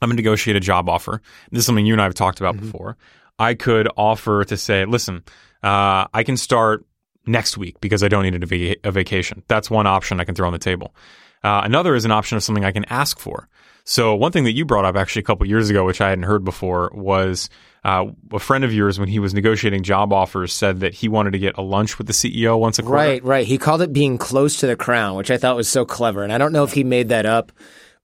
going to negotiate a job offer. This is something you and I have talked about before. I could offer to say, listen, uh, I can start next week because I don't need a, va- a vacation. That's one option I can throw on the table. Uh, another is an option of something I can ask for. So one thing that you brought up actually a couple years ago, which I hadn't heard before, was uh, a friend of yours when he was negotiating job offers said that he wanted to get a lunch with the CEO once a quarter. Right, right. He called it being close to the crown, which I thought was so clever. And I don't know if he made that up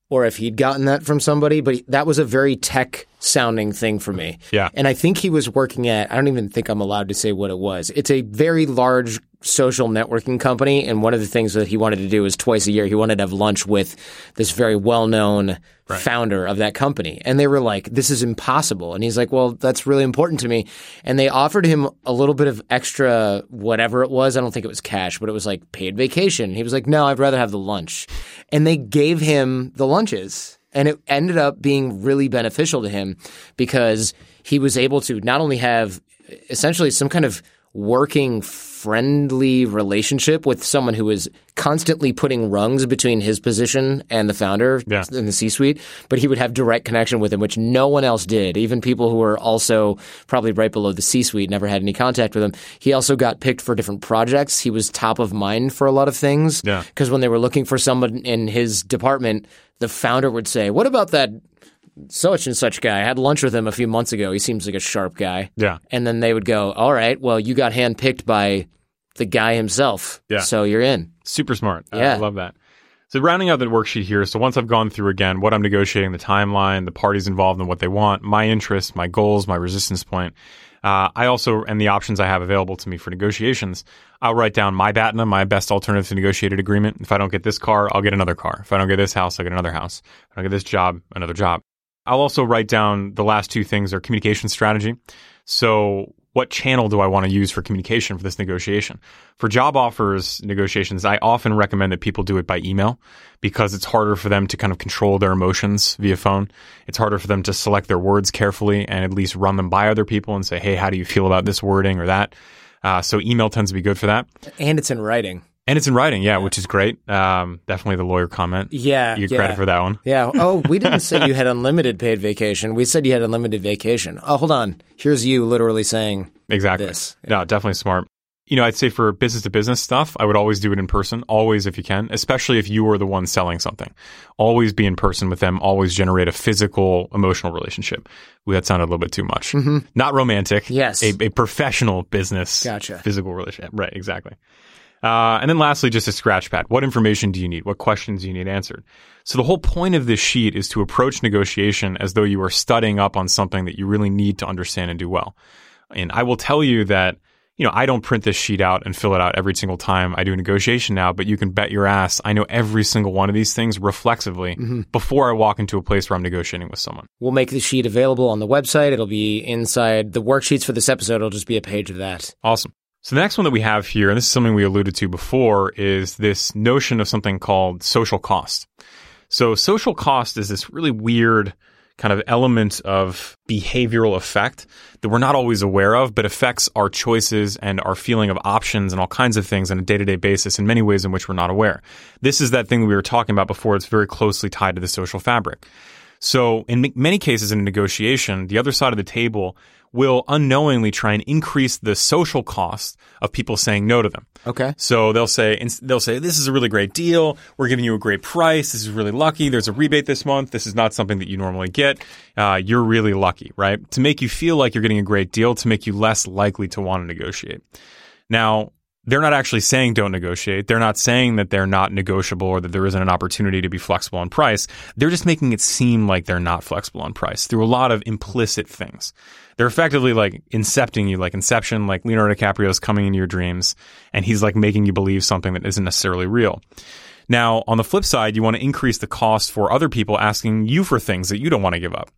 or if he'd gotten that from somebody, but that was a very tech sounding thing for me. Yeah. And I think he was working at, I don't even think I'm allowed to say what it was. It's a very large social networking company. And one of the things that he wanted to do is twice a year, he wanted to have lunch with this very well known founder of that company. And they were like, this is impossible. And he's like, well, that's really important to me. And they offered him a little bit of extra, whatever it was. I don't think it was cash, but it was like paid vacation. He was like, no, I'd rather have the lunch. And they gave him the lunches. And it ended up being really beneficial to him because he was able to not only have essentially some kind of working friendly relationship with someone who was constantly putting rungs between his position and the founder Yeah. in the C-suite, but he would have direct connection with him, which no one else did. Even people who were also probably right below the C-suite never had any contact with him. He also got picked for different projects. He was top of mind for a lot of things. Yeah. Because when they were looking for someone in his department, the founder would say, "What about that?" Such and such guy. I had lunch with him a few months ago. He seems like a sharp guy. Yeah. And then they would go, All right, well, you got handpicked by the guy himself. Yeah. So you're in. Super smart. I- I Yeah. love that. So rounding out the worksheet here. So once I've gone through again what I'm negotiating, the timeline, the parties involved and what they want, my interests, my goals, my resistance point. Uh, I also, and the options I have available to me for negotiations, I'll write down my BATNA, my best alternative to negotiated agreement. If I don't get this car, I'll get another car. If I don't get this house, I'll get another house. If I don't get this job, another job. I'll also write down the last two things are communication strategy. So what channel do I want to use for communication for this negotiation? For job offers negotiations, I often recommend that people do it by email because it's harder for them to kind of control their emotions via phone. It's harder for them to select their words carefully and at least run them by other people and say, Hey, how do you feel about this wording or that? Uh, so email tends to be good for that. And it's in writing. And it's in writing, yeah, which is great. Um, definitely the lawyer comment. Yeah. You get yeah. credit for that one. Yeah. Oh, we didn't say you had unlimited paid vacation. We said you had unlimited vacation. Oh, hold on. Here's you literally saying Exactly. this. No, definitely smart. You know, I'd say for business to business stuff, I would always do it in person, always if you can, especially if you are the one selling something. Always be in person with them, always generate a physical, emotional relationship. Ooh, that sounded a little bit too much. Not romantic. Yes. A, a professional business Gotcha. physical relationship. Right, exactly. Uh, and then lastly, just a scratch pad. What information do you need? What questions do you need answered? So the whole point of this sheet is to approach negotiation as though you are studying up on something that you really need to understand and do well. And I will tell you that, you know, I don't print this sheet out and fill it out every single time I do a negotiation now, but you can bet your ass I know every single one of these things reflexively before I walk into a place where I'm negotiating with someone. We'll make the sheet available on the website. It'll be inside the worksheets for this episode. It'll just be a page of that. Awesome. So the next one that we have here, and this is something we alluded to before, is this notion of something called social cost. So social cost is this really weird kind of element of behavioral effect that we're not always aware of, but affects our choices and our feeling of options and all kinds of things on a day to day basis in many ways in which we're not aware. This is that thing we were talking about before. It's very closely tied to the social fabric. So in many cases in a negotiation, the other side of the table will unknowingly try and increase the social cost of people saying no to them. Okay. So they'll say they'll say this is a really great deal. We're giving you a great price. This is really lucky. There's a rebate this month. This is not something that you normally get. Uh, you're really lucky, right? To make you feel like you're getting a great deal, to make you less likely to want to negotiate. Now, they're not actually saying don't negotiate. They're not saying that they're not negotiable or that there isn't an opportunity to be flexible on price. They're just making it seem like they're not flexible on price through a lot of implicit things. They're effectively like incepting you, like Inception, like Leonardo DiCaprio is coming into your dreams and he's like making you believe something that isn't necessarily real. Now, on the flip side, you want to increase the cost for other people asking you for things that you don't want to give up.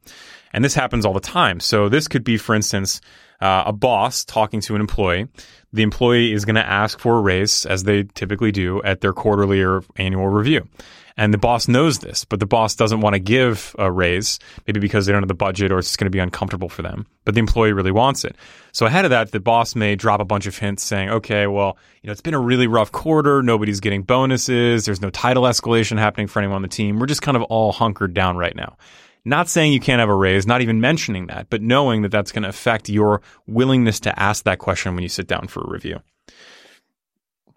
And this happens all the time. So this could be, for instance, uh, a boss talking to an employee. The employee is going to ask for a raise, as they typically do at their quarterly or annual review. And the boss knows this, but the boss doesn't want to give a raise, maybe because they don't have the budget or it's going to be uncomfortable for them. But the employee really wants it. So ahead of that, the boss may drop a bunch of hints saying, okay, well, you know, it's been a really rough quarter. Nobody's getting bonuses. There's no title escalation happening for anyone on the team. We're just kind of all hunkered down right now. Not saying you can't have a raise, not even mentioning that, but knowing that that's going to affect your willingness to ask that question when you sit down for a review.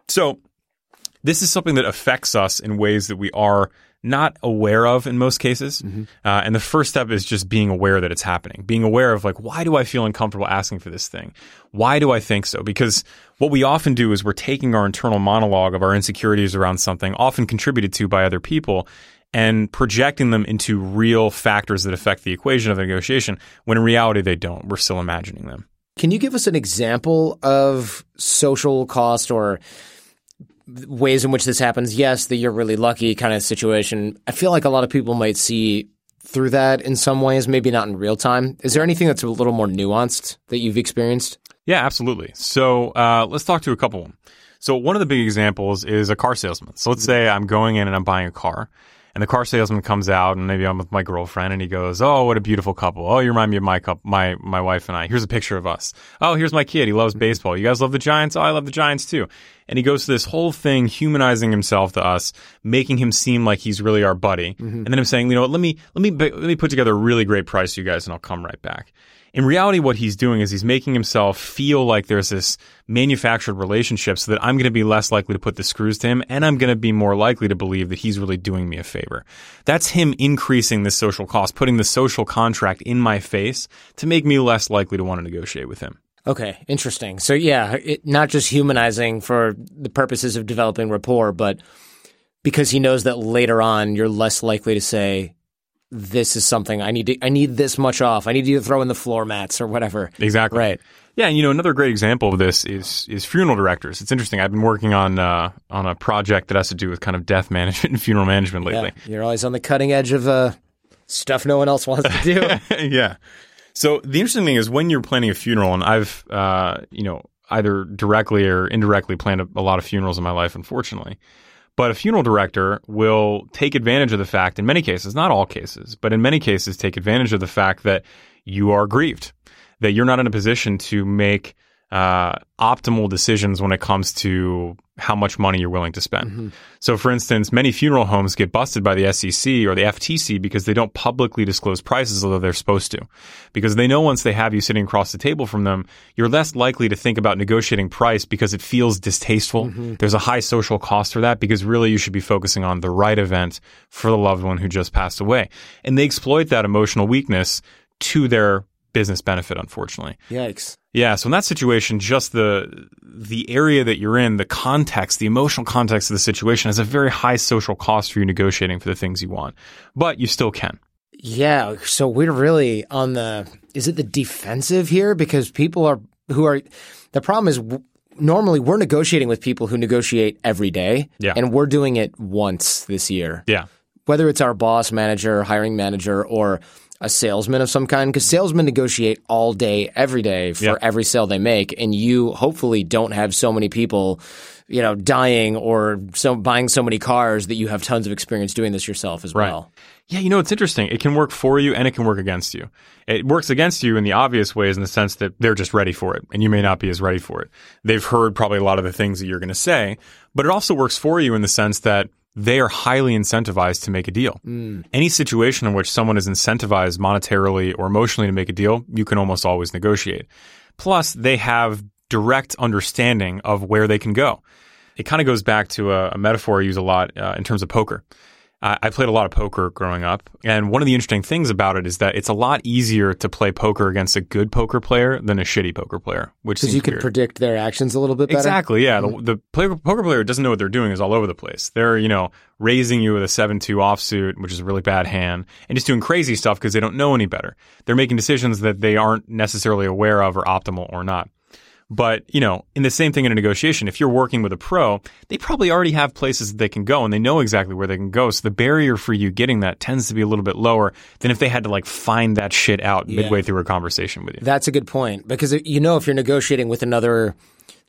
So, this is something that affects us in ways that we are not aware of in most cases. Mm-hmm. Uh, and the first step is just being aware that it's happening, being aware of like, why do I feel uncomfortable asking for this thing? Why do I think so? Because what we often do is we're taking our internal monologue of our insecurities around something, often contributed to by other people, and projecting them into real factors that affect the equation of the negotiation when in reality they don't. We're still imagining them. Can you give us an example of social cost or ways in which this happens? Yes, the you're really lucky kind of situation. I feel like a lot of people might see through that in some ways, maybe not in real time. Is there anything that's a little more nuanced that you've experienced? Yeah, absolutely. So uh, let's talk to a couple. So one of the big examples is a car salesman. So let's say I'm going in and I'm buying a car and the car salesman comes out and maybe I'm with my girlfriend and he goes, "Oh, what a beautiful couple. Oh, you remind me of my couple, my my wife and I. Here's a picture of us. Oh, here's my kid. He loves baseball. You guys love the Giants? Oh, I love the Giants too." And he goes to this whole thing humanizing himself to us, making him seem like he's really our buddy. Mm-hmm. And then I'm saying, "You know what? Let me let me let me put together a really great price for you guys and I'll come right back." In reality, what he's doing is he's making himself feel like there's this manufactured relationship so that I'm going to be less likely to put the screws to him and I'm going to be more likely to believe that he's really doing me a favor. That's him increasing the social cost, putting the social contract in my face to make me less likely to want to negotiate with him. Okay, interesting. So yeah, it, not just humanizing for the purposes of developing rapport, but because he knows that later on you're less likely to say, this is something I need to I need this much off. I need you to throw in the floor mats or whatever. Exactly. Right. Yeah, and you know another great example of this is is funeral directors. It's interesting. I've been working on uh, on a project that has to do with kind of death management and funeral management lately. Yeah, you're always on the cutting edge of uh, stuff no one else wants to do. yeah. So the interesting thing is when you're planning a funeral, and I've uh, you know either directly or indirectly planned a, a lot of funerals in my life, unfortunately. But a funeral director will take advantage of the fact, in many cases, not all cases, but in many cases, take advantage of the fact that you are grieved, that you're not in a position to make uh, optimal decisions when it comes to how much money you're willing to spend. Mm-hmm. So, for instance, many funeral homes get busted by the SEC or the FTC because they don't publicly disclose prices, although they're supposed to. Because they know once they have you sitting across the table from them, you're less likely to think about negotiating price because it feels distasteful. Mm-hmm. There's a high social cost for that because really you should be focusing on the right event for the loved one who just passed away. And they exploit that emotional weakness to their business benefit, unfortunately. Yikes. Yeah, so in that situation, just the the area that you're in, the context, the emotional context of the situation has a very high social cost for you negotiating for the things you want. But you still can. Yeah, so we're really on the is it the defensive here because people are who are the problem is normally we're negotiating with people who negotiate every day yeah. and we're doing it once this year. Yeah. Whether it's our boss, manager, hiring manager or a salesman of some kind because salesmen negotiate all day, every day for yep. every sale they make, and you hopefully don't have so many people, you know, dying or so buying so many cars that you have tons of experience doing this yourself as right. well. Yeah, you know, it's interesting. It can work for you and it can work against you. It works against you in the obvious ways in the sense that they're just ready for it and you may not be as ready for it. They've heard probably a lot of the things that you're going to say, but it also works for you in the sense that they are highly incentivized to make a deal. Any situation in which someone is incentivized monetarily or emotionally to make a deal, you can almost always negotiate. Plus, they have direct understanding of where they can go. It kind of goes back to a, a metaphor I use a lot uh, in terms of poker. I I played a lot of poker growing up, and one of the interesting things about it is that it's a lot easier to play poker against a good poker player than a shitty poker player, which Because you can weird. predict their actions a little bit better. Exactly. Yeah. The, mm-hmm. the player, poker player doesn't know what they're doing is all over the place. They're, you know, raising you with a 7-2 offsuit, which is a really bad hand, and just doing crazy stuff because they don't know any better. They're making decisions that they aren't necessarily aware of or optimal or not. But, you know, in the same thing in a negotiation, if you're working with a pro, they probably already have places that they can go and they know exactly where they can go. So the barrier for you getting that tends to be a little bit lower than if they had to like find that shit out midway through a conversation with you. That's a good point because uh, you know if you're negotiating with another,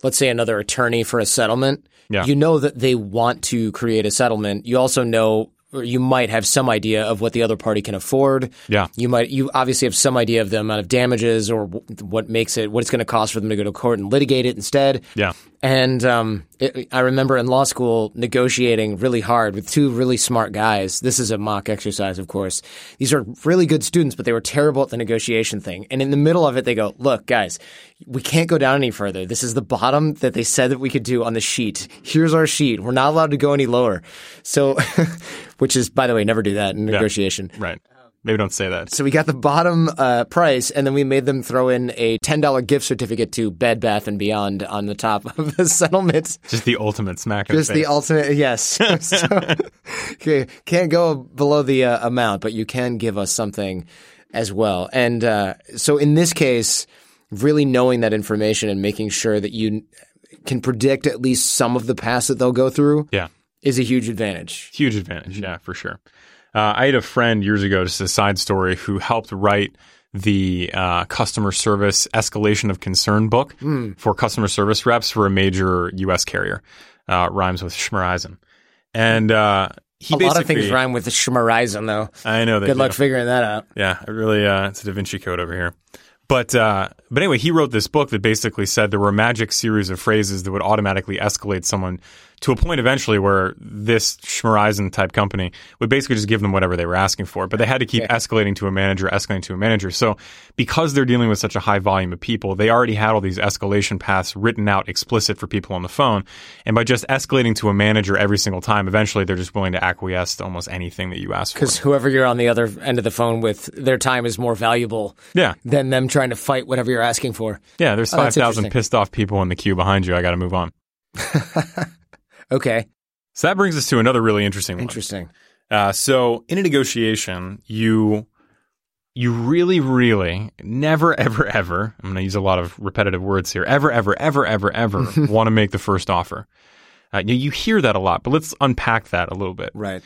let's say another attorney for a settlement, Yeah. you know that they want to create a settlement. You also know, or you might have some idea of what the other party can afford. Yeah. You might, you obviously have some idea of the amount of damages or what makes it, what it's going to cost for them to go to court and litigate it instead. Yeah. And um, it, I remember in law school negotiating really hard with two really smart guys. This is a mock exercise, of course. These are really good students, but they were terrible at the negotiation thing. And in the middle of it, they go, Look, guys, we can't go down any further. This is the bottom that they said that we could do on the sheet. Here's our sheet. We're not allowed to go any lower. So, which is, by the way, never do that in negotiation. Right. Maybe don't say that. So we got the bottom uh, price, and then we made them throw in a ten dollar gift certificate to Bed Bath and Beyond on the top of the settlement. Just the ultimate smack Just the the ultimate, yes. so, okay, can't go below the uh, amount, but you can give us something as well. And uh, so in this case, really knowing that information and making sure that you can predict at least some of the paths that they'll go through yeah. is a huge advantage. Huge advantage, yeah, for sure. Uh, I had a friend years ago, just a side story, who helped write the uh, customer service escalation of concern book for customer service reps for a major U.S. carrier. Uh, rhymes with Schmereisen. And uh, he A lot of things rhyme with the Schmereisen, though. I know they Good do. luck figuring that out. Yeah, it really, uh, it's a Da Vinci Code over here. But uh, but anyway, he wrote this book that basically said there were a magic series of phrases that would automatically escalate someone to a point eventually where this Schmereisen type company would basically just give them whatever they were asking for. But they had to keep escalating to a manager, escalating to a manager. So because they're dealing with such a high volume of people, they already had all these escalation paths written out explicit for people on the phone. And by just escalating to a manager every single time, eventually they're just willing to acquiesce to almost anything that you ask for. Because whoever you're on the other end of the phone with, their time is more valuable Yeah. than them trying to fight whatever you're asking for. Yeah, there's Oh, 5,000 interesting. pissed off people in the queue behind you. I got to move on. Okay, So that brings us to another really interesting one. interesting. Uh, so in a negotiation, you you really, really never, ever, ever. I'm going to use a lot of repetitive words here. Ever, ever, ever, ever, ever want to make the first offer. Uh, you, you hear that a lot, but let's unpack that a little bit. Right.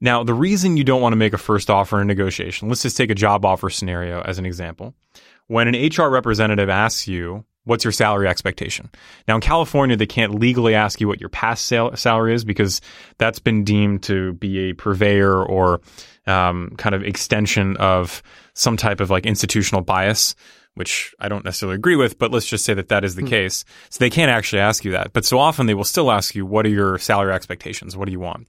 Now, the reason you don't want to make a first offer in a negotiation, let's just take a job offer scenario as an example. When an HR representative asks you, what's your salary expectation? Now, in California, they can't legally ask you what your past sal- salary is because that's been deemed to be a purveyor or um, kind of extension of some type of like institutional bias. Which I don't necessarily agree with, but let's just say that that is the case. So they can't actually ask you that. But so often they will still ask you, what are your salary expectations? What do you want?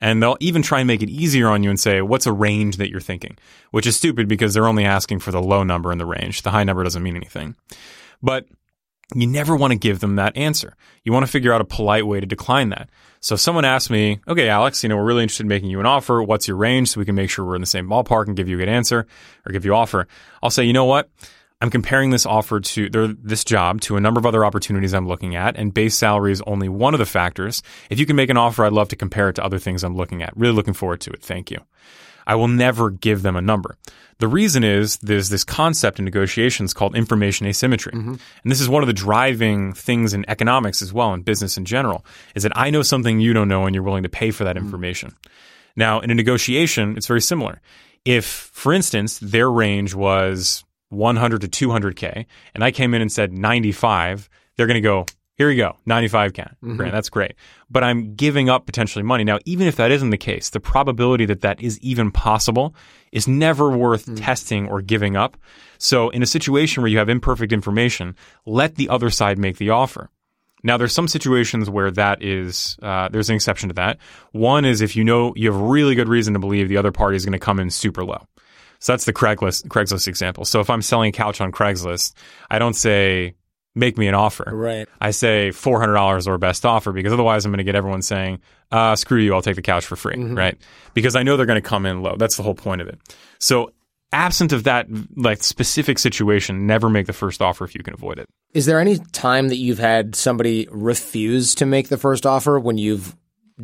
And they'll even try and make it easier on you and say, what's a range that you're thinking? Which is stupid because they're only asking for the low number in the range. The high number doesn't mean anything. But you never want to give them that answer. You want to figure out a polite way to decline that. So if someone asks me, okay, Alex, you know, we're really interested in making you an offer. What's your range? So we can make sure we're in the same ballpark and give you a good answer or give you offer. I'll say, you know what? I'm comparing this offer to this job to a number of other opportunities I'm looking at, and base salary is only one of the factors. If you can make an offer, I'd love to compare it to other things I'm looking at. Really looking forward to it. Thank you. I will never give them a number. The reason is there's this concept in negotiations called information asymmetry. Mm-hmm. And this is one of the driving things in economics as well, in business in general, is that I know something you don't know and you're willing to pay for that mm-hmm. information. Now, in a negotiation, it's very similar. If, for instance, their range was 100 to 200K, and I came in and said 95, they're going to go, here you go, 95K. Great, that's great. But I'm giving up potentially money. Now, even if that isn't the case, the probability that that is even possible is never worth testing or giving up. So, in a situation where you have imperfect information, let the other side make the offer. Now, there's some situations where that is uh, there's an exception to that. One is if you know you have really good reason to believe the other party is going to come in super low. So that's the Craigslist Craigslist example. So if I'm selling a couch on Craigslist, I don't say make me an offer. Right. I say four hundred dollars or best offer because otherwise I'm going to get everyone saying, uh, "Screw you, I'll take the couch for free." Right? Because I know they're going to come in low. That's the whole point of it. So absent of that like specific situation, never make the first offer if you can avoid it. Is there any time that you've had somebody refuse to make the first offer when you've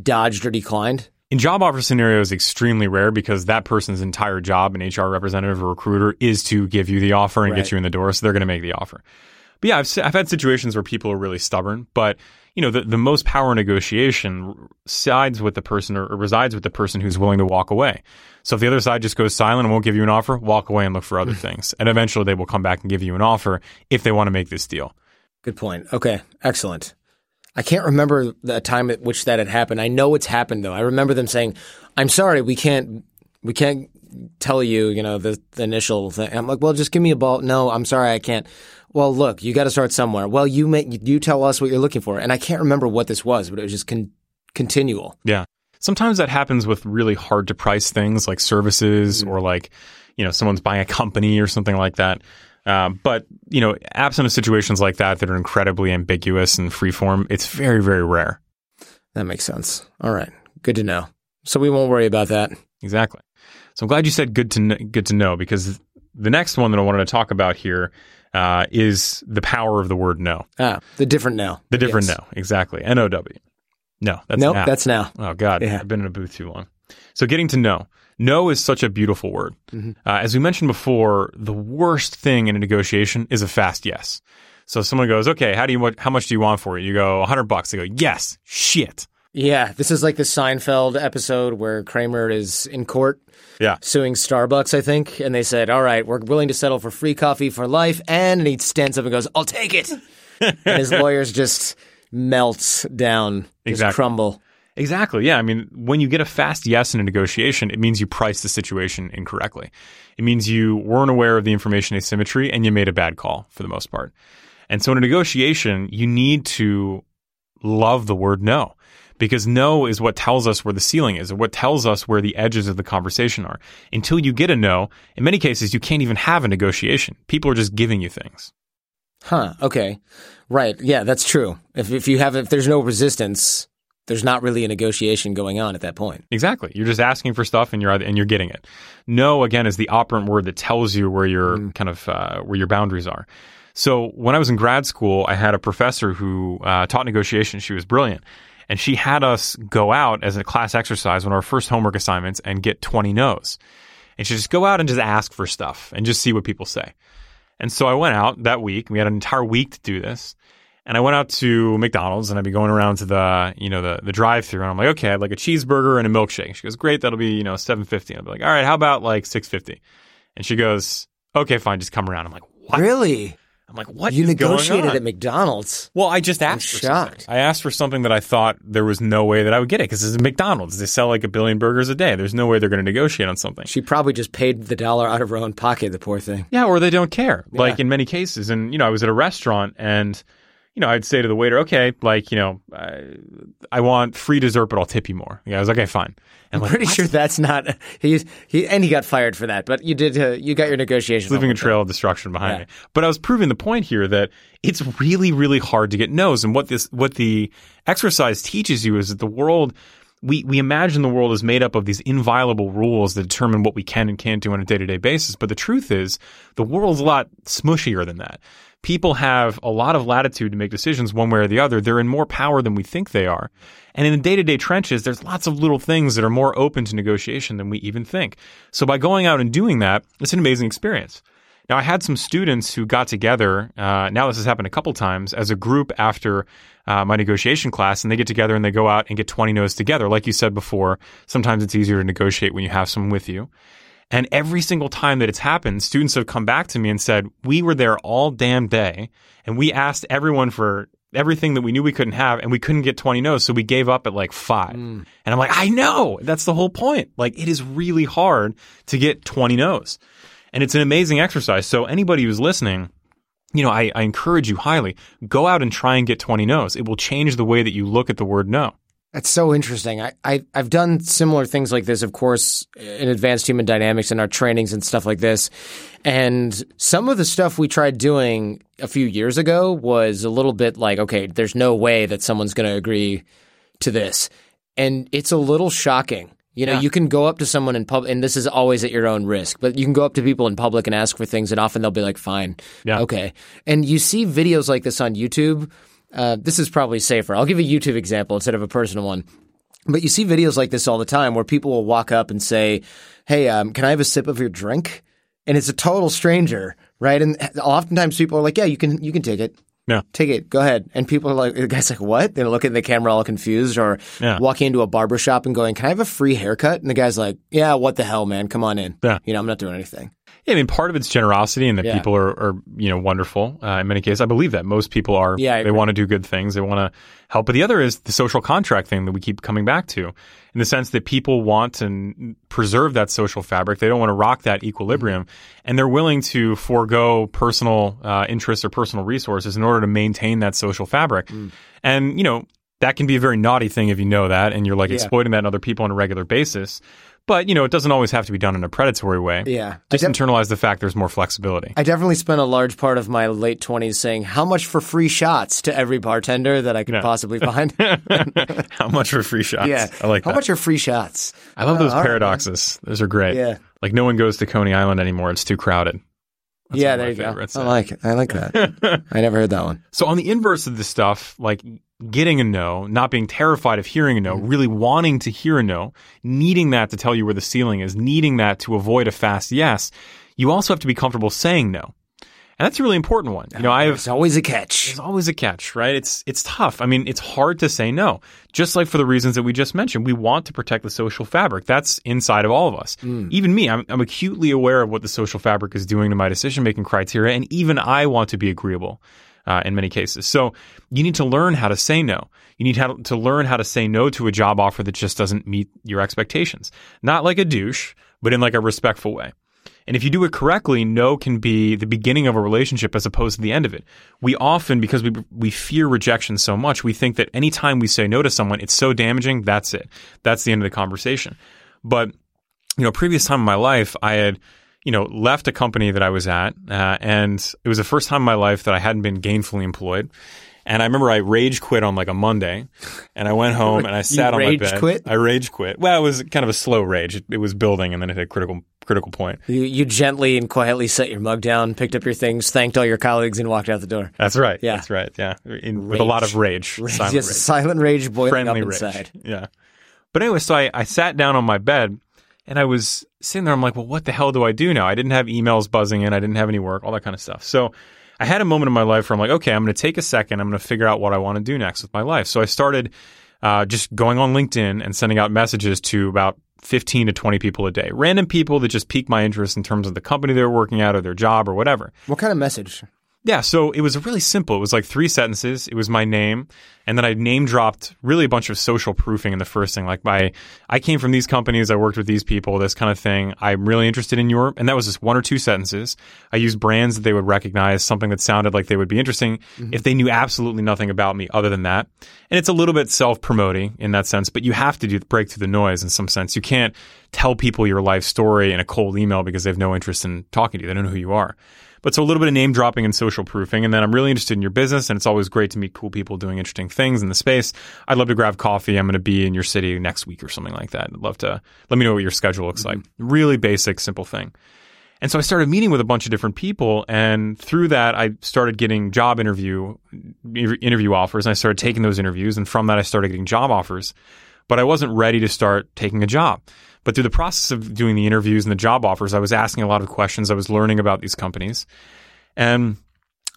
dodged or declined? In job offer scenarios, extremely rare because that person's entire job, an HR representative or recruiter, is to give you the offer and Right. get you in the door. So they're going to make the offer. But yeah, I've, I've had situations where people are really stubborn, but you know, the, the most power negotiation sides with the person or, or resides with the person who's willing to walk away. So if the other side just goes silent and won't give you an offer, walk away and look for other hmm. things. And eventually they will come back and give you an offer if they want to make this deal. Good point. Okay, excellent. I can't remember the time at which that had happened. I know it's happened though. I remember them saying, "I'm sorry, we can't, we can't tell you, you know, the, the initial thing." I'm like, "Well, just give me a ball." No, I'm sorry, I can't. Well, look, you got to start somewhere. Well, you make you tell us what you're looking for, and I can't remember what this was, but it was just con- continual. Yeah. Sometimes that happens with really hard to price things like services or like, you know, someone's buying a company or something like that. Um, but, you know, absent of situations like that that are incredibly ambiguous and freeform, it's very, very rare. That makes sense. All right, good to know. So we won't worry about that. Exactly. So I'm glad you said good to kn- good to know because the next one that I wanted to talk about here uh, is the power of the word no. Ah, the different now. The different Yes. no. Exactly. N O W. No, that's Nope, now. that's now. Oh God, Yeah. I've been in a booth too long. So getting to know. No is such a beautiful word. Mm-hmm. Uh, as we mentioned before, the worst thing in a negotiation is a fast yes. So someone goes, "Okay, how do you what, how much do you want for it?" You go, "100 bucks." They go, "Yes." Shit. Yeah, this is like the Seinfeld episode where Kramer is in court Yeah. suing Starbucks, I think, and they said, "All right, we're willing to settle for free coffee for life," and, he stands up and goes, "I'll take it," and his lawyers just melts down, just Exactly. crumble. Exactly. Yeah. I mean, when you get a fast yes in a negotiation, it means you priced the situation incorrectly. It means you weren't aware of the information asymmetry and you made a bad call for the most part. And so in a negotiation, you need to love the word no because no is what tells us where the ceiling is or what tells us where the edges of the conversation are. Until you get a no, in many cases, you can't even have a negotiation. People are just giving you things. Huh? Okay, right. Yeah, that's true. If if you have if there's no resistance, there's not really a negotiation going on at that point. Exactly. You're just asking for stuff and you're and you're getting it. No, again, is the operant word that tells you where your kind of uh, where your boundaries are. So when I was in grad school, I had a professor who uh, taught negotiation. She was brilliant, and she had us go out as a class exercise, one of our first homework assignments, and get 20 no's. And she just go out and just ask for stuff and just see what people say. And so I went out that week. We had an entire week to do this. And I went out to McDonald's and I'd be going around to the, you know, the, the drive through and I'm like, okay, I'd like a cheeseburger and a milkshake. She goes, great, that'll be, you know, seven fifty. I'll be like, all right, how about like six fifty? And she goes, okay, fine, just come around. I'm like, what? Really? I'm like, what You negotiated at McDonald's? Well, I just asked for shocked. something. I asked for something that I thought there was no way that I would get it because it's McDonald's. They sell like a billion burgers a day. There's no way they're going to negotiate on something. She probably just paid the dollar out of her own pocket. The poor thing. Yeah, or they don't care. Like in many cases, and you know, I was at a restaurant and you know, I'd say to the waiter, okay, like you know, I, I want free dessert, but I'll tip you more. Yeah, I was like, okay, fine. And I'm like, Pretty "What?" sure that's not he's he and he got fired for that. But you did uh, you got your negotiation. leaving a trail of destruction behind Yeah. me. But I was proving the point here that it's really, really hard to get no's. And what this, what the exercise teaches you is that the world, we, we imagine the world is made up of these inviolable rules that determine what we can and can't do on a day to day basis. But the truth is, the world's a lot smushier than that. People have a lot of latitude to make decisions one way or the other. They're in more power than we think they are. And in the day to day trenches, there's lots of little things that are more open to negotiation than we even think. So by going out and doing that, it's an amazing experience. Now, I had some students who got together. Uh, now, this has happened a couple times as a group after uh, my negotiation class, and they get together and they go out and get 20 no's together. Like you said before, sometimes it's easier to negotiate when you have someone with you. And every single time that it's happened, students have come back to me and said, We were there all damn day, and we asked everyone for everything that we knew we couldn't have, and we couldn't get 20 no's, so we gave up at like five. Mm. And I'm like, I know. That's the whole point. Like, it is really hard to get 20 no's. And it's an amazing exercise. So anybody who's listening, you know, I, I encourage you highly go out and try and get 20 no's. It will change the way that you look at the word no. That's so interesting. I, I I've done similar things like this, of course, in advanced human dynamics and our trainings and stuff like this. And some of the stuff we tried doing a few years ago was a little bit like, okay, there's no way that someone's going to agree to this, and it's a little shocking. You know, Yeah. you can go up to someone in public, and this is always at your own risk, but you can go up to people in public and ask for things, and often they'll be like, fine, Yeah. okay. And you see videos like this on YouTube. Uh, this is probably safer. I'll give a YouTube example instead of a personal one. But you see videos like this all the time where people will walk up and say, Hey, um, can I have a sip of your drink? And it's a total stranger, right? And oftentimes people are like, Yeah, you can, you can take it. Yeah. Take it. Go ahead. And people are like, the guy's like, what? They look at the camera all confused or Yeah. walking into a barber shop and going, can I have a free haircut? And the guy's like, yeah, what the hell, man? Come on in. Yeah. You know, I'm not doing anything. Yeah, I mean, part of it's generosity and that Yeah. people are, are, you know, wonderful. Uh, in many cases, I believe that most people are. Yeah, they want to do good things. They want to help. But the other is the social contract thing that we keep coming back to, in the sense that people want to preserve that social fabric. They don't want to rock that equilibrium, and they're willing to forego personal uh, interests or personal resources in order to maintain that social fabric. Mm. And you know, that can be a very naughty thing if you know that, and you're like Yeah. exploiting that in other people on a regular basis. But you know, it doesn't always have to be done in a predatory way. Yeah. Just def- internalize the fact there's more flexibility. I definitely spent a large part of my late 20s saying, how much for free shots to every bartender that I could Yeah. possibly find? How much for free shots? yeah. I like How that. much are free shots? I love uh, those all right, paradoxes. Those are great. Yeah. Like no one goes to Coney Island anymore. It's too crowded. That's yeah, there you go. I like it. I like that. I never heard that one. So on the inverse of this stuff, like getting a no, not being terrified of hearing a no, Mm-hmm. really wanting to hear a no, needing that to tell you where the ceiling is, needing that to avoid a fast yes, you also have to be comfortable saying no. And that's a really important one. You know, I have There's always a catch. There's always a catch, right? It's it's tough. I mean, it's hard to say no. Just like for the reasons that we just mentioned, we want to protect the social fabric. That's inside of all of us. Even me, I'm, I'm acutely aware of what the social fabric is doing to my decision making criteria, and even I want to be agreeable. Uh, in many cases. So you need to learn how to say no. You need to learn how to say no to a job offer that just doesn't meet your expectations. Not like a douche, but in like a respectful way. And if you do it correctly, no can be the beginning of a relationship as opposed to the end of it. We often, because we we fear rejection so much, we think that anytime we say no to someone, it's so damaging. That's it. That's the end of the conversation. But you know, previous time in my life, I had you know left a company that I was at, uh, and it was the first time in my life that I hadn't been gainfully employed. And I remember I rage quit on like a Monday, and I went home and I sat on my bed. quit? I rage quit. Well, it was kind of a slow rage. It, it was building, and then it hit a critical critical point. You, you gently and quietly set your mug down, picked up your things, thanked all your colleagues, and walked out the door. That's right. Yeah. That's right. Yeah. In, with a lot of rage. Rage, Silent yes, rage. silent rage boiling Friendly up rage. inside. Yeah. But anyway, so I, I sat down on my bed and I was sitting there. I'm like, well, what the hell do I do now? I didn't have emails buzzing in. I didn't have any work, all that kind of stuff. So I had a moment in my life where I'm like, okay, I'm going to take a second. I'm going to figure out what I want to do next with my life. So I started uh, just going on LinkedIn and sending out messages to about 15 to 20 people a day, random people that just pique my interest in terms of the company they're working at or their job or whatever. What kind of message? Yeah, so it was really simple. It was like three sentences. It was my name, and then I name dropped really a bunch of social proofing in the first thing. Like my, I came from these companies, I worked with these people, this kind of thing. I'm really interested in your, and that was just one or two sentences. I used brands that they would recognize, something that sounded like they would be interesting mm-hmm. if they knew absolutely nothing about me other than that. And it's a little bit self promoting in that sense, but you have to do break through the noise in some sense. You can't tell people your life story in a cold email because they have no interest in talking to you. They don't know who you are. But so a little bit of name dropping and social proofing. And then I'm really interested in your business. And it's always great to meet cool people doing interesting things in the space. I'd love to grab coffee. I'm going to be in your city next week or something like that. I'd love to let me know what your schedule looks like. Mm-hmm. Really basic, simple thing. And so I started meeting with a bunch of different people. And through that, I started getting job interview, interview offers. And I started taking those interviews. And from that, I started getting job offers. But I wasn't ready to start taking a job. But through the process of doing the interviews and the job offers, I was asking a lot of questions. I was learning about these companies. And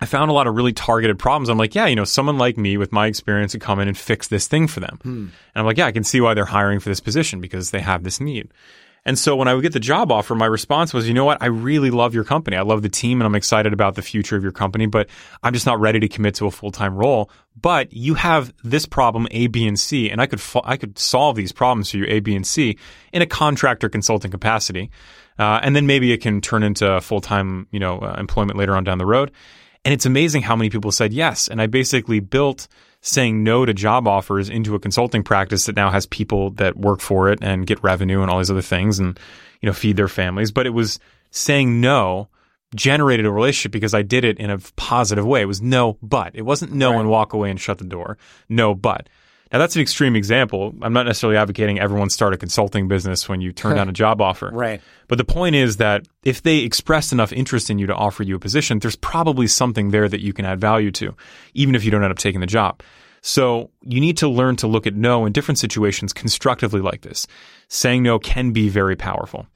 I found a lot of really targeted problems. I'm like, yeah, you know, someone like me with my experience could come in and fix this thing for them. Hmm. And I'm like, yeah, I can see why they're hiring for this position because they have this need. And so when I would get the job offer, my response was, you know what? I really love your company. I love the team and I'm excited about the future of your company, but I'm just not ready to commit to a full-time role. But you have this problem A, B, and C, and I could, fo- I could solve these problems for you A, B, and C in a contractor consulting capacity. Uh, and then maybe it can turn into full-time, you know, uh, employment later on down the road. And it's amazing how many people said yes. And I basically built saying no to job offers into a consulting practice that now has people that work for it and get revenue and all these other things and, you know, feed their families. But it was saying no generated a relationship because I did it in a positive way. It was no, but. It wasn't no right. and walk away and shut the door. No, but. Now that's an extreme example. I'm not necessarily advocating everyone start a consulting business when you turn down a job offer. Right. But the point is that if they expressed enough interest in you to offer you a position, there's probably something there that you can add value to, even if you don't end up taking the job. So you need to learn to look at no in different situations constructively like this. Saying no can be very powerful.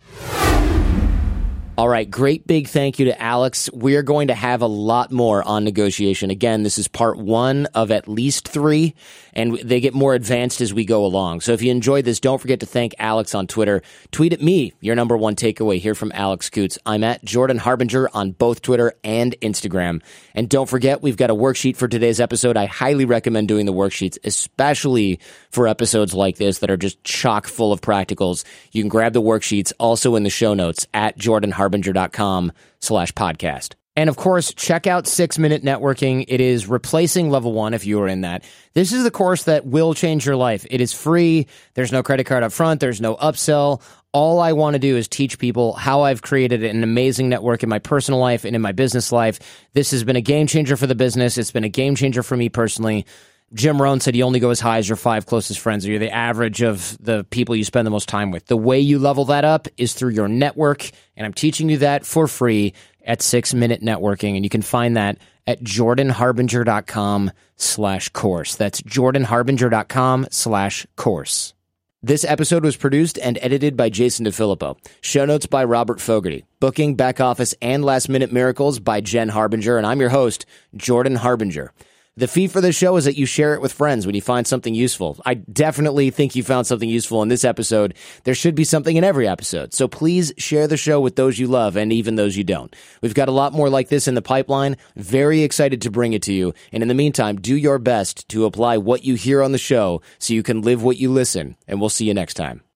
All right, great big thank you to Alex. We're going to have a lot more on negotiation. Again, this is part one of at least three, and they get more advanced as we go along. So if you enjoyed this, don't forget to thank Alex on Twitter. Tweet at me your number one takeaway here from Alex Kouts. I'm at Jordan Harbinger on both Twitter and Instagram. And don't forget, we've got a worksheet for today's episode. I highly recommend doing the worksheets, especially for episodes like this that are just chock full of practicals. You can grab the worksheets also in the show notes at Jordan Harbinger harbinger.com slash podcast. And of course, check out Six Minute Networking. It is replacing level one if you are in that. This is the course that will change your life. It is free. There's no credit card up front. There's no upsell. All I want to do is teach people how I've created an amazing network in my personal life and in my business life. This has been a game changer for the business. It's been a game changer for me personally. Jim Rohn said you only go as high as your five closest friends, or you're the average of the people you spend the most time with. The way you level that up is through your network, and I'm teaching you that for free at Six Minute Networking, and you can find that at jordanharbinger.com slash course. That's jordanharbinger.com slash course. This episode was produced and edited by Jason DeFilippo. Show notes by Robert Fogarty. Booking, back office, and last minute miracles by Jen Harbinger. And I'm your host, Jordan Harbinger. The fee for the show is that you share it with friends when you find something useful. I definitely think you found something useful in this episode. There should be something in every episode. So please share the show with those you love and even those you don't. We've got a lot more like this in the pipeline. Very excited to bring it to you. And in the meantime, do your best to apply what you hear on the show so you can live what you listen. And we'll see you next time.